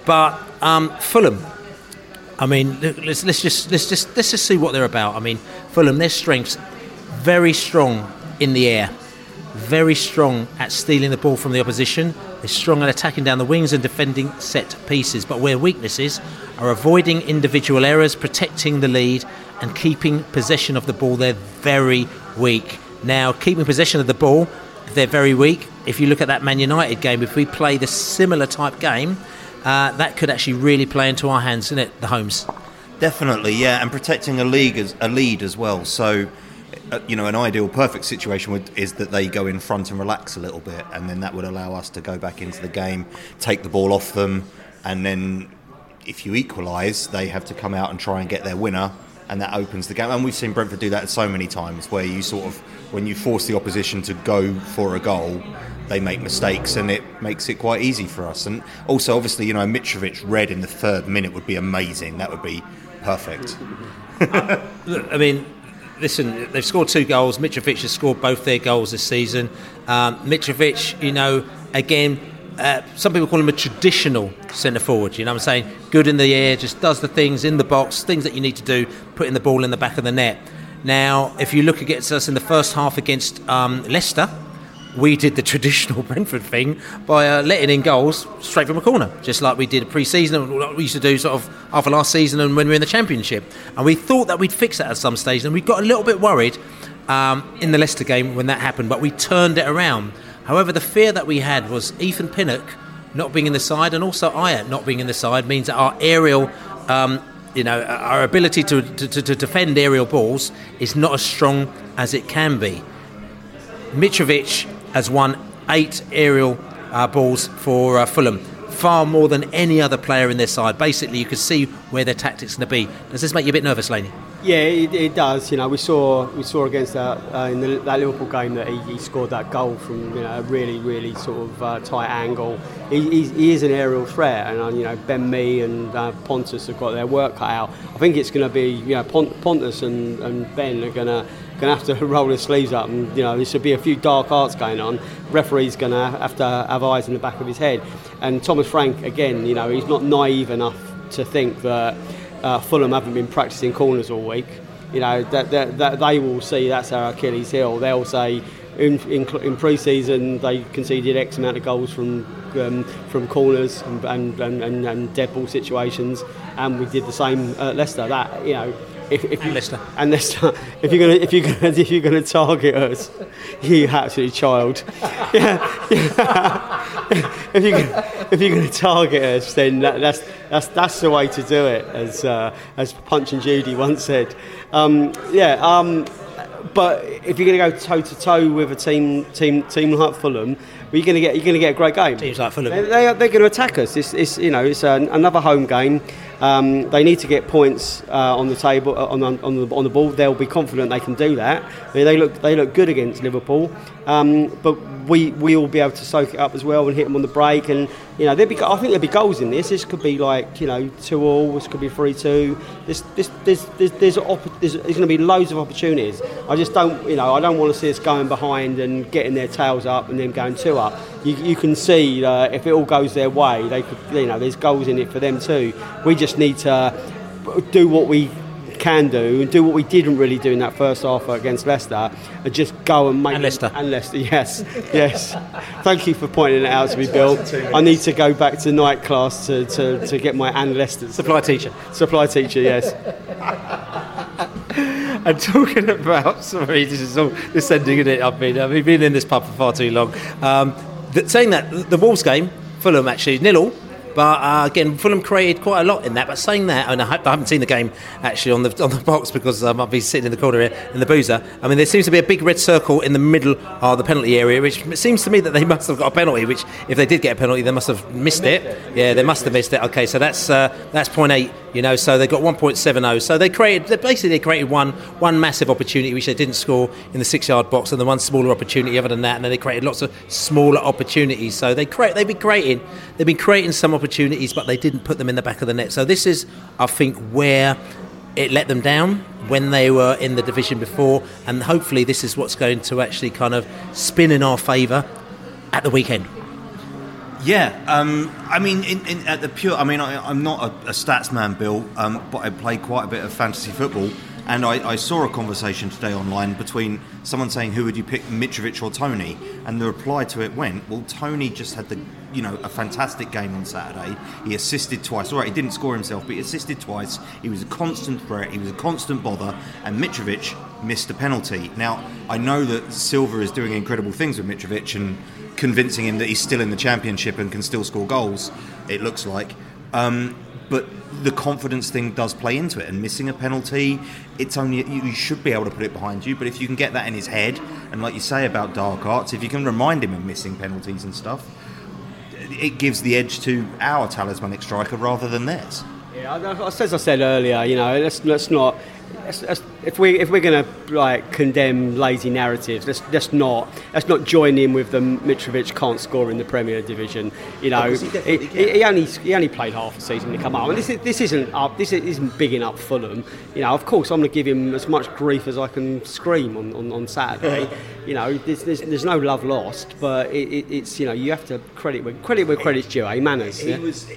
But um, Fulham, I mean, let's, let's just let's just let's just see what they're about. I mean, Fulham, their strengths very strong in the air, very strong at stealing the ball from the opposition. They're strong at attacking down the wings and defending set pieces. But where weaknesses are avoiding individual errors, protecting the lead, and keeping possession of the ball, they're very weak. Now, keeping possession of the ball, they're very weak. If you look at that Man United game, if we play the similar type game, uh, that could actually really play into our hands, isn't it? The Holmes. Definitely, yeah, and protecting a league as a lead as well. So, uh, you know, an ideal, perfect situation would, is that they go in front and relax a little bit, and then that would allow us to go back into the game, take the ball off them, and then if you equalise, they have to come out and try and get their winner, and that opens the game. And we've seen Brentford do that so many times, where you sort of, when you force the opposition to go for a goal, they make mistakes, and it makes it quite easy for us. And also, obviously, you know, Mitrovic red in the third minute would be amazing. That would be perfect. Look, I mean, listen, they've scored two goals. Mitrovic has scored both their goals this season. Um, Mitrovic, you know, again, uh, some people call him a traditional centre forward. You know what I'm saying? Good in the air, just does the things in the box, things that you need to do, putting the ball in the back of the net. Now, if you look against us in the first half against um, Leicester, we did the traditional Brentford thing by uh, letting in goals straight from a corner, just like we did pre-season. What we used to do sort of after last season and when we were in the Championship. And we thought that we'd fix that at some stage, and we got a little bit worried um, in the Leicester game when that happened, but we turned it around. However, the fear that we had was Ethan Pinnock not being in the side, and also Ajer not being in the side means that our aerial. Um, you know, our ability to, to, to defend aerial balls is not as strong as it can be. Mitrovic has won eight aerial uh, balls for uh, Fulham, far more than any other player in their side. Basically, you can see where their tactics going to be. Does this make you a bit nervous, Laney? Yeah, it, it does. You know, we saw we saw against that uh, in the, that Liverpool game that he, he, scored that goal from you know a really really sort of uh, tight angle. He, he, is an aerial threat, and uh, you know Ben Mee and uh, Pontus have got their work cut out. I think it's going to be you know Pont- Pontus and, and Ben are going to going to have to roll his sleeves up, and you know there should be a few dark arts going on. Referee's going to have to have eyes in the back of his head, and Thomas Frank again, you know, he's not naive enough to think that uh, Fulham haven't been practicing corners all week. You know that, that, that they will see that's our Achilles heel. They'll say in, in, in pre-season they conceded X amount of goals from um, from corners and and, and, and dead ball situations, and we did the same at Leicester. That you know if, if and Leicester. And Leicester, if you're gonna if you're gonna if you're gonna target us, you absolute child. Yeah, yeah. if you if you're gonna target us, then that, that's that's that's the way to do it, as uh, as Punch and Judy once said. Um, yeah. Um, but if you're going to go toe to toe with a team team team like Fulham, you're going to get you're going to get a great game. Teams like Fulham, they, they are, they're going to attack us. It's, it's you know it's an, another home game. Um, they need to get points uh, on the table uh, on, on, on, the, on the ball. They'll be confident they can do that. They, they look they look good against Liverpool, um, but we we will be able to soak it up as well and hit them on the break. And you know there be I think there'll be goals in this. This could be like you know two all. This could be three two. This this there's there's there's, op- there's, there's going to be loads of opportunities. I just don't you know I don't want to see us going behind and getting their tails up and then going two up. You, you can see uh, if it all goes their way, they could you know there's goals in it for them too. We just need to do what we can do and do what we didn't really do in that first half against Leicester and just go and make and Leicester. and Leicester yes yes. Thank you for pointing it out to me Bill. I need to go back to night class to, to, to get my and Leicester supply teacher. Supply teacher yes. And talking about sorry this is all descending in it? I've been I've been in this pub for far too long. Um, saying that the Wolves game Fulham actually nil all But uh, again, Fulham created quite a lot in that. But saying that, and I, I haven't seen the game actually on the on the box because um, I've been sitting in the corner here in the boozer. I mean, there seems to be a big red circle in the middle of the penalty area, which it seems to me that they must have got a penalty. Which, if they did get a penalty, they must have missed it. Yeah, they must have missed it. Okay, so that's uh, that's point eight. You know, so they got 1.70. So they created they basically they created one one massive opportunity which they didn't score in the six yard box, and the one smaller opportunity other than that, and then they created lots of smaller opportunities. So they create they've been creating they've been creating some opportunities, but they didn't put them in the back of the net. So this is, I think, where it let them down when they were in the division before, and hopefully this is what's going to actually kind of spin in our favour at the weekend. Yeah, um, I mean, in, in, at the pure, I mean, I, I'm not a, a stats man, Bill, um, but I play quite a bit of fantasy football, and I, I saw a conversation today online between someone saying, "Who would you pick, Mitrovic or Toney?" And the reply to it went, "Well, Toney just had the, you know, a fantastic game on Saturday. He assisted twice. All right, he didn't score himself, but he assisted twice. He was a constant threat. He was a constant bother, and Mitrovic missed a penalty. Now, I know that Silva is doing incredible things with Mitrovic and convincing him that he's still in the championship and can still score goals. It looks like, um, but the confidence thing does play into it. And missing a penalty, it's only you should be able to put it behind you. But if you can get that in his head, and like you say about dark arts, if you can remind him of missing penalties and stuff, it gives the edge to our talismanic striker rather than theirs. Yeah, as I said earlier, you know, let's let's not. If we if we're going to like condemn lazy narratives, let's let's not let's not join in with the Mitrovic can't score in the Premier Division. You know, he he, he, only he only played half a season to come up, and this is, this isn't up. This isn't big enough Fulham. You know, of course, I'm going to give him as much grief as I can scream on, on, on Saturday. you know, there's, there's, there's no love lost, but it, it, it's you know you have to credit where credit where credit's due. Eh, manners. He yeah? was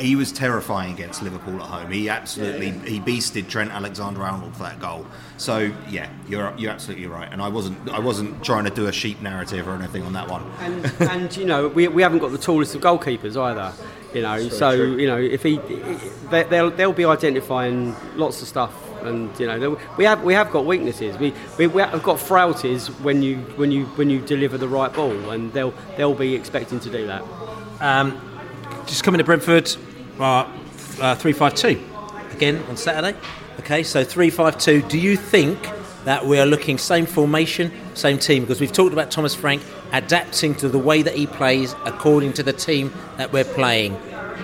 he was terrifying against Liverpool at home. He absolutely he beasted Trent Alexander-Arnold for that goal. So yeah, you're you're absolutely right. And I wasn't I wasn't trying to do a sheep narrative or anything on that one. and, and you know we, we haven't got the tallest of goalkeepers either. You know, so true. you know if he, they, they'll they'll be identifying lots of stuff, and you know we have we have got weaknesses. We we we have got frailties when you when you when you deliver the right ball, and they'll they'll be expecting to do that. Um, just coming to Brentford, Uh, three five two again on Saturday. Okay, so three five two. Do you think that we are looking same formation, same team? Because we've talked about Thomas Frank adapting to the way that he plays according to the team that we're playing.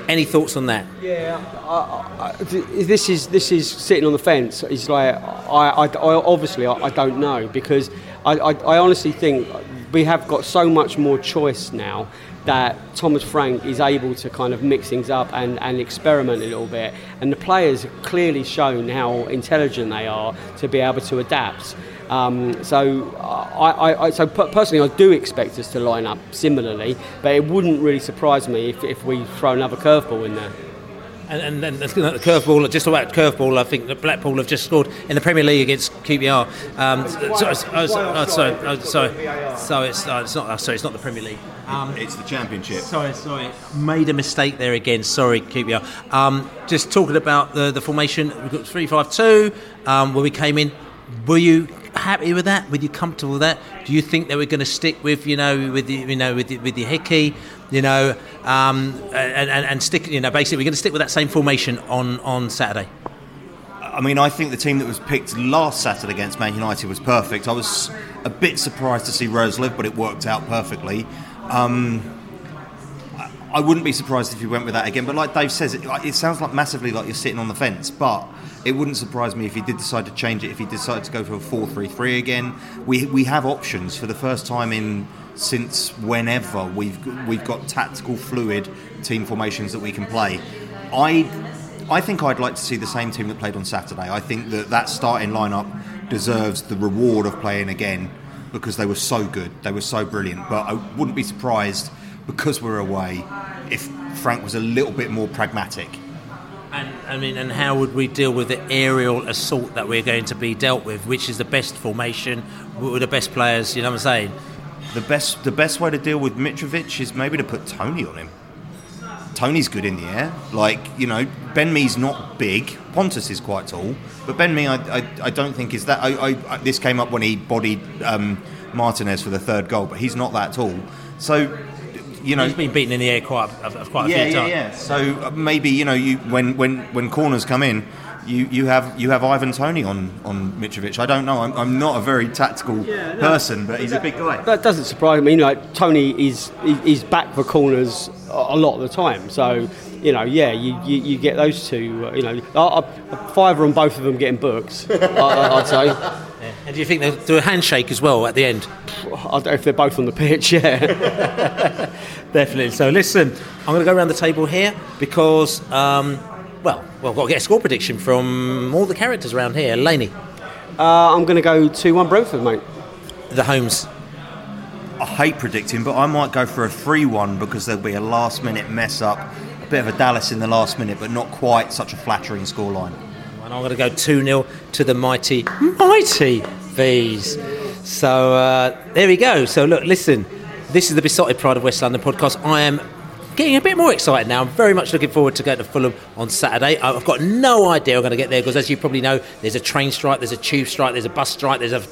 Any thoughts on that? Yeah, I, I, this is this is sitting on the fence. It's like I, I, I obviously I, I don't know because I, I, I honestly think we have got so much more choice now that Thomas Frank is able to kind of mix things up and, and experiment a little bit. And the players have clearly shown how intelligent they are to be able to adapt. Um, so, I, I, so personally, I do expect us to line up similarly, but it wouldn't really surprise me if, if we throw another curveball in there. And, and then the curveball, just about curveball, I think that Blackpool have just scored in the Premier League against QPR. Um, so, so, so- sorry, sorry, so it's, uh, it's not. sorry, it's not the Premier League. Um, it's the Championship. Sorry, sorry, made a mistake there again. Sorry, QPR. Um, just talking about the, the formation, we've got three five two. Um, when we came in, were you happy with that? Were you comfortable with that? Do you think that we're going to stick with you know with the, you know with the, with the Hickey, you know, um, and, and, stick you know basically we're going to stick with that same formation on on Saturday? I mean, I think the team that was picked last Saturday against Man United was perfect. I was a bit surprised to see Roerslev, but it worked out perfectly. Um, I- wouldn't be surprised if you went with that again. But like Dave says, it, like, it sounds like massively like you're sitting on the fence. But it wouldn't surprise me if he did decide to change it. If he decided to go for a 4-3-3 again, we we have options for the first time in since whenever we've we've got tactical fluid team formations that we can play. I I think I'd like to see the same team that played on Saturday. I think that that starting lineup deserves the reward of playing again because they were so good, they were so brilliant. But I wouldn't be surprised because we're away if Frank was a little bit more pragmatic. And I mean, and how would we deal with the aerial assault that we're going to be dealt with? Which is the best formation? Were the best players? You know what I'm saying? The best the best way to deal with Mitrovic is maybe to put Toney on him. Toney's good in the air. Like, you know, Ben Mee's not big. Pontus is quite tall. But Ben Mee, I, I, I don't think is that. I, I, I- this came up when he bodied um, Martinez for the third goal, but he's not that tall. So you know, he's been beaten in the air quite a, quite a yeah, few yeah, times. yeah. So uh, maybe you know, you when when when corners come in, you, you have you have Ivan Toney on on Mitrovic. I don't know. I'm, I'm not a very tactical person, but he's a big guy. That doesn't surprise me. You know, like Toney is is back for corners a a lot of the time. So you know, yeah, you, you, you get those two. uh, You know, I, I, fiver on both of them getting books. I, I- I'd say. And do you think they'll do a handshake as well at the end? I don't know if they're both on the pitch. Yeah. Definitely. So listen, I'm going to go around the table here because, um, well, well, I've got to get a score prediction from all the characters around here. Laney, Uh, I'm going to go two one Brentford, mate. the Holmes. I hate predicting, but I might go for a 3 1 because there'll be a last minute mess up, a bit of a Dallas in the last minute, but not quite such a flattering scoreline. And I'm going to go 2 0 to the mighty, mighty V's. So uh, there we go. So look, listen, this is the Beesotted Pride of West London podcast. I am getting a bit more excited now. I'm very much looking forward to going to Fulham on Saturday. I've got no idea I'm going to get there because, as you probably know, there's a train strike, there's a tube strike, there's a bus strike, there's a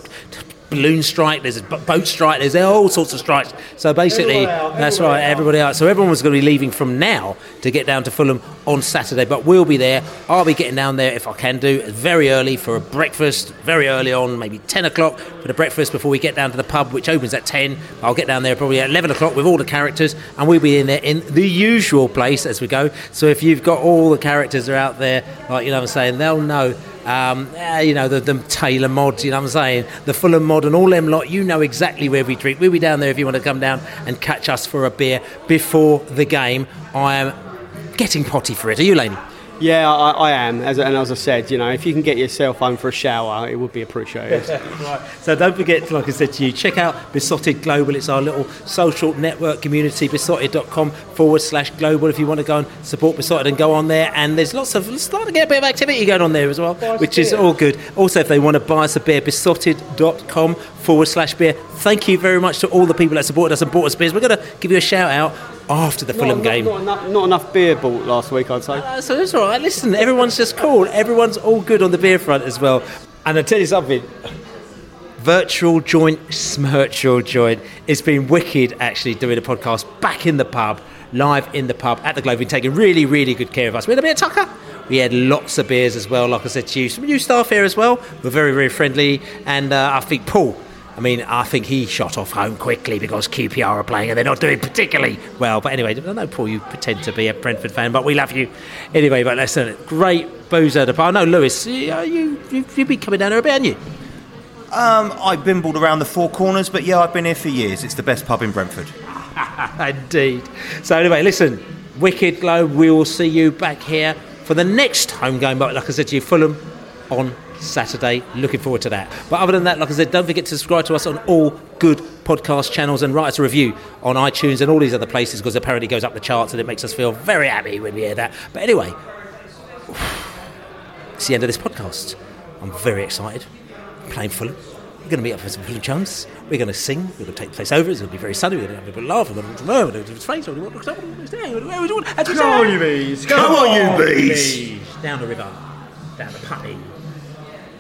balloon strike, there's a boat strike, there's all sorts of strikes. So basically, that's right, everybody else. So everyone was going to be leaving from now to get down to Fulham on Saturday, but we'll be there. I'll be getting down there if I can do very early for a breakfast, very early on, maybe 10 o'clock for the breakfast before we get down to the pub, which opens at 10. I'll get down there probably at 11 o'clock with all the characters, and we'll be in there in the usual place as we go. So if you've got all the characters are out there, like you know what I'm saying, they'll know. Um, you know the, the Taylor mod, you know what I'm saying, the Fulham mod, and all them lot. You know exactly where we drink. We'll be down there if you want to come down and catch us for a beer before the game. I am getting potty for it. Are you, Laney? Yeah, I, I am. As, and as I said, you know, if you can get yourself home for a shower, it would be appreciated. right. So don't forget, like I said to you, check out Beesotted Global. It's our little social network community, beesotted.com forward slash global if you want to go and support Beesotted and go on there. And there's lots of, starting to get a bit of activity going on there as well, which is all good. Also, if they want to buy us a beer, beesotted.com forward slash beer. Thank you very much to all the people that supported us and bought us beers. We're going to give you a shout out after the Fulham not, game. Not, enough, not enough beer bought last week, I'd say. Uh, so it's all right. Listen, everyone's just cool. Everyone's all good on the beer front as well. And I tell you something. Virtual joint, smirtual joint. It's been wicked actually doing a podcast back in the pub, live in the pub at the Globe. Been taking really, really good care of us. We had a bit of tucker. We had lots of beers as well. Like I said to you, some new staff here as well. We're very, very friendly. And uh, I think Paul, I mean, I think he shot off home quickly because QPR are playing and they're not doing particularly well. But anyway, I know, Paul, you pretend to be a Brentford fan, but we love you. Anyway, but listen, great booze at the bar. No, Lewis, you, you, you, you've been coming down here a bit, haven't you? Um, I've bimbled around the four corners, but yeah, I've been here for years. It's the best pub in Brentford. Indeed. So anyway, listen, Wicked Globe, we will see you back here for the next home game. But like I said to you, Fulham on Saturday. Looking forward to that. But other than that, like I said, don't forget to subscribe to us on all good podcast channels and write us a review on iTunes and all these other places because apparently it goes up the charts and it makes us feel very happy when we hear that. But anyway, it's the end of this podcast. I'm very excited. Playing Fulham. We're going to meet up with some Fulham chums. We're going to sing. We're going to take the place over. It's going to be very sunny. We're going to have a bit of laugh. We're going to learn. We're going to do face. We're going to Come on, you bees. Come on, on, you bees. Down the river. Down the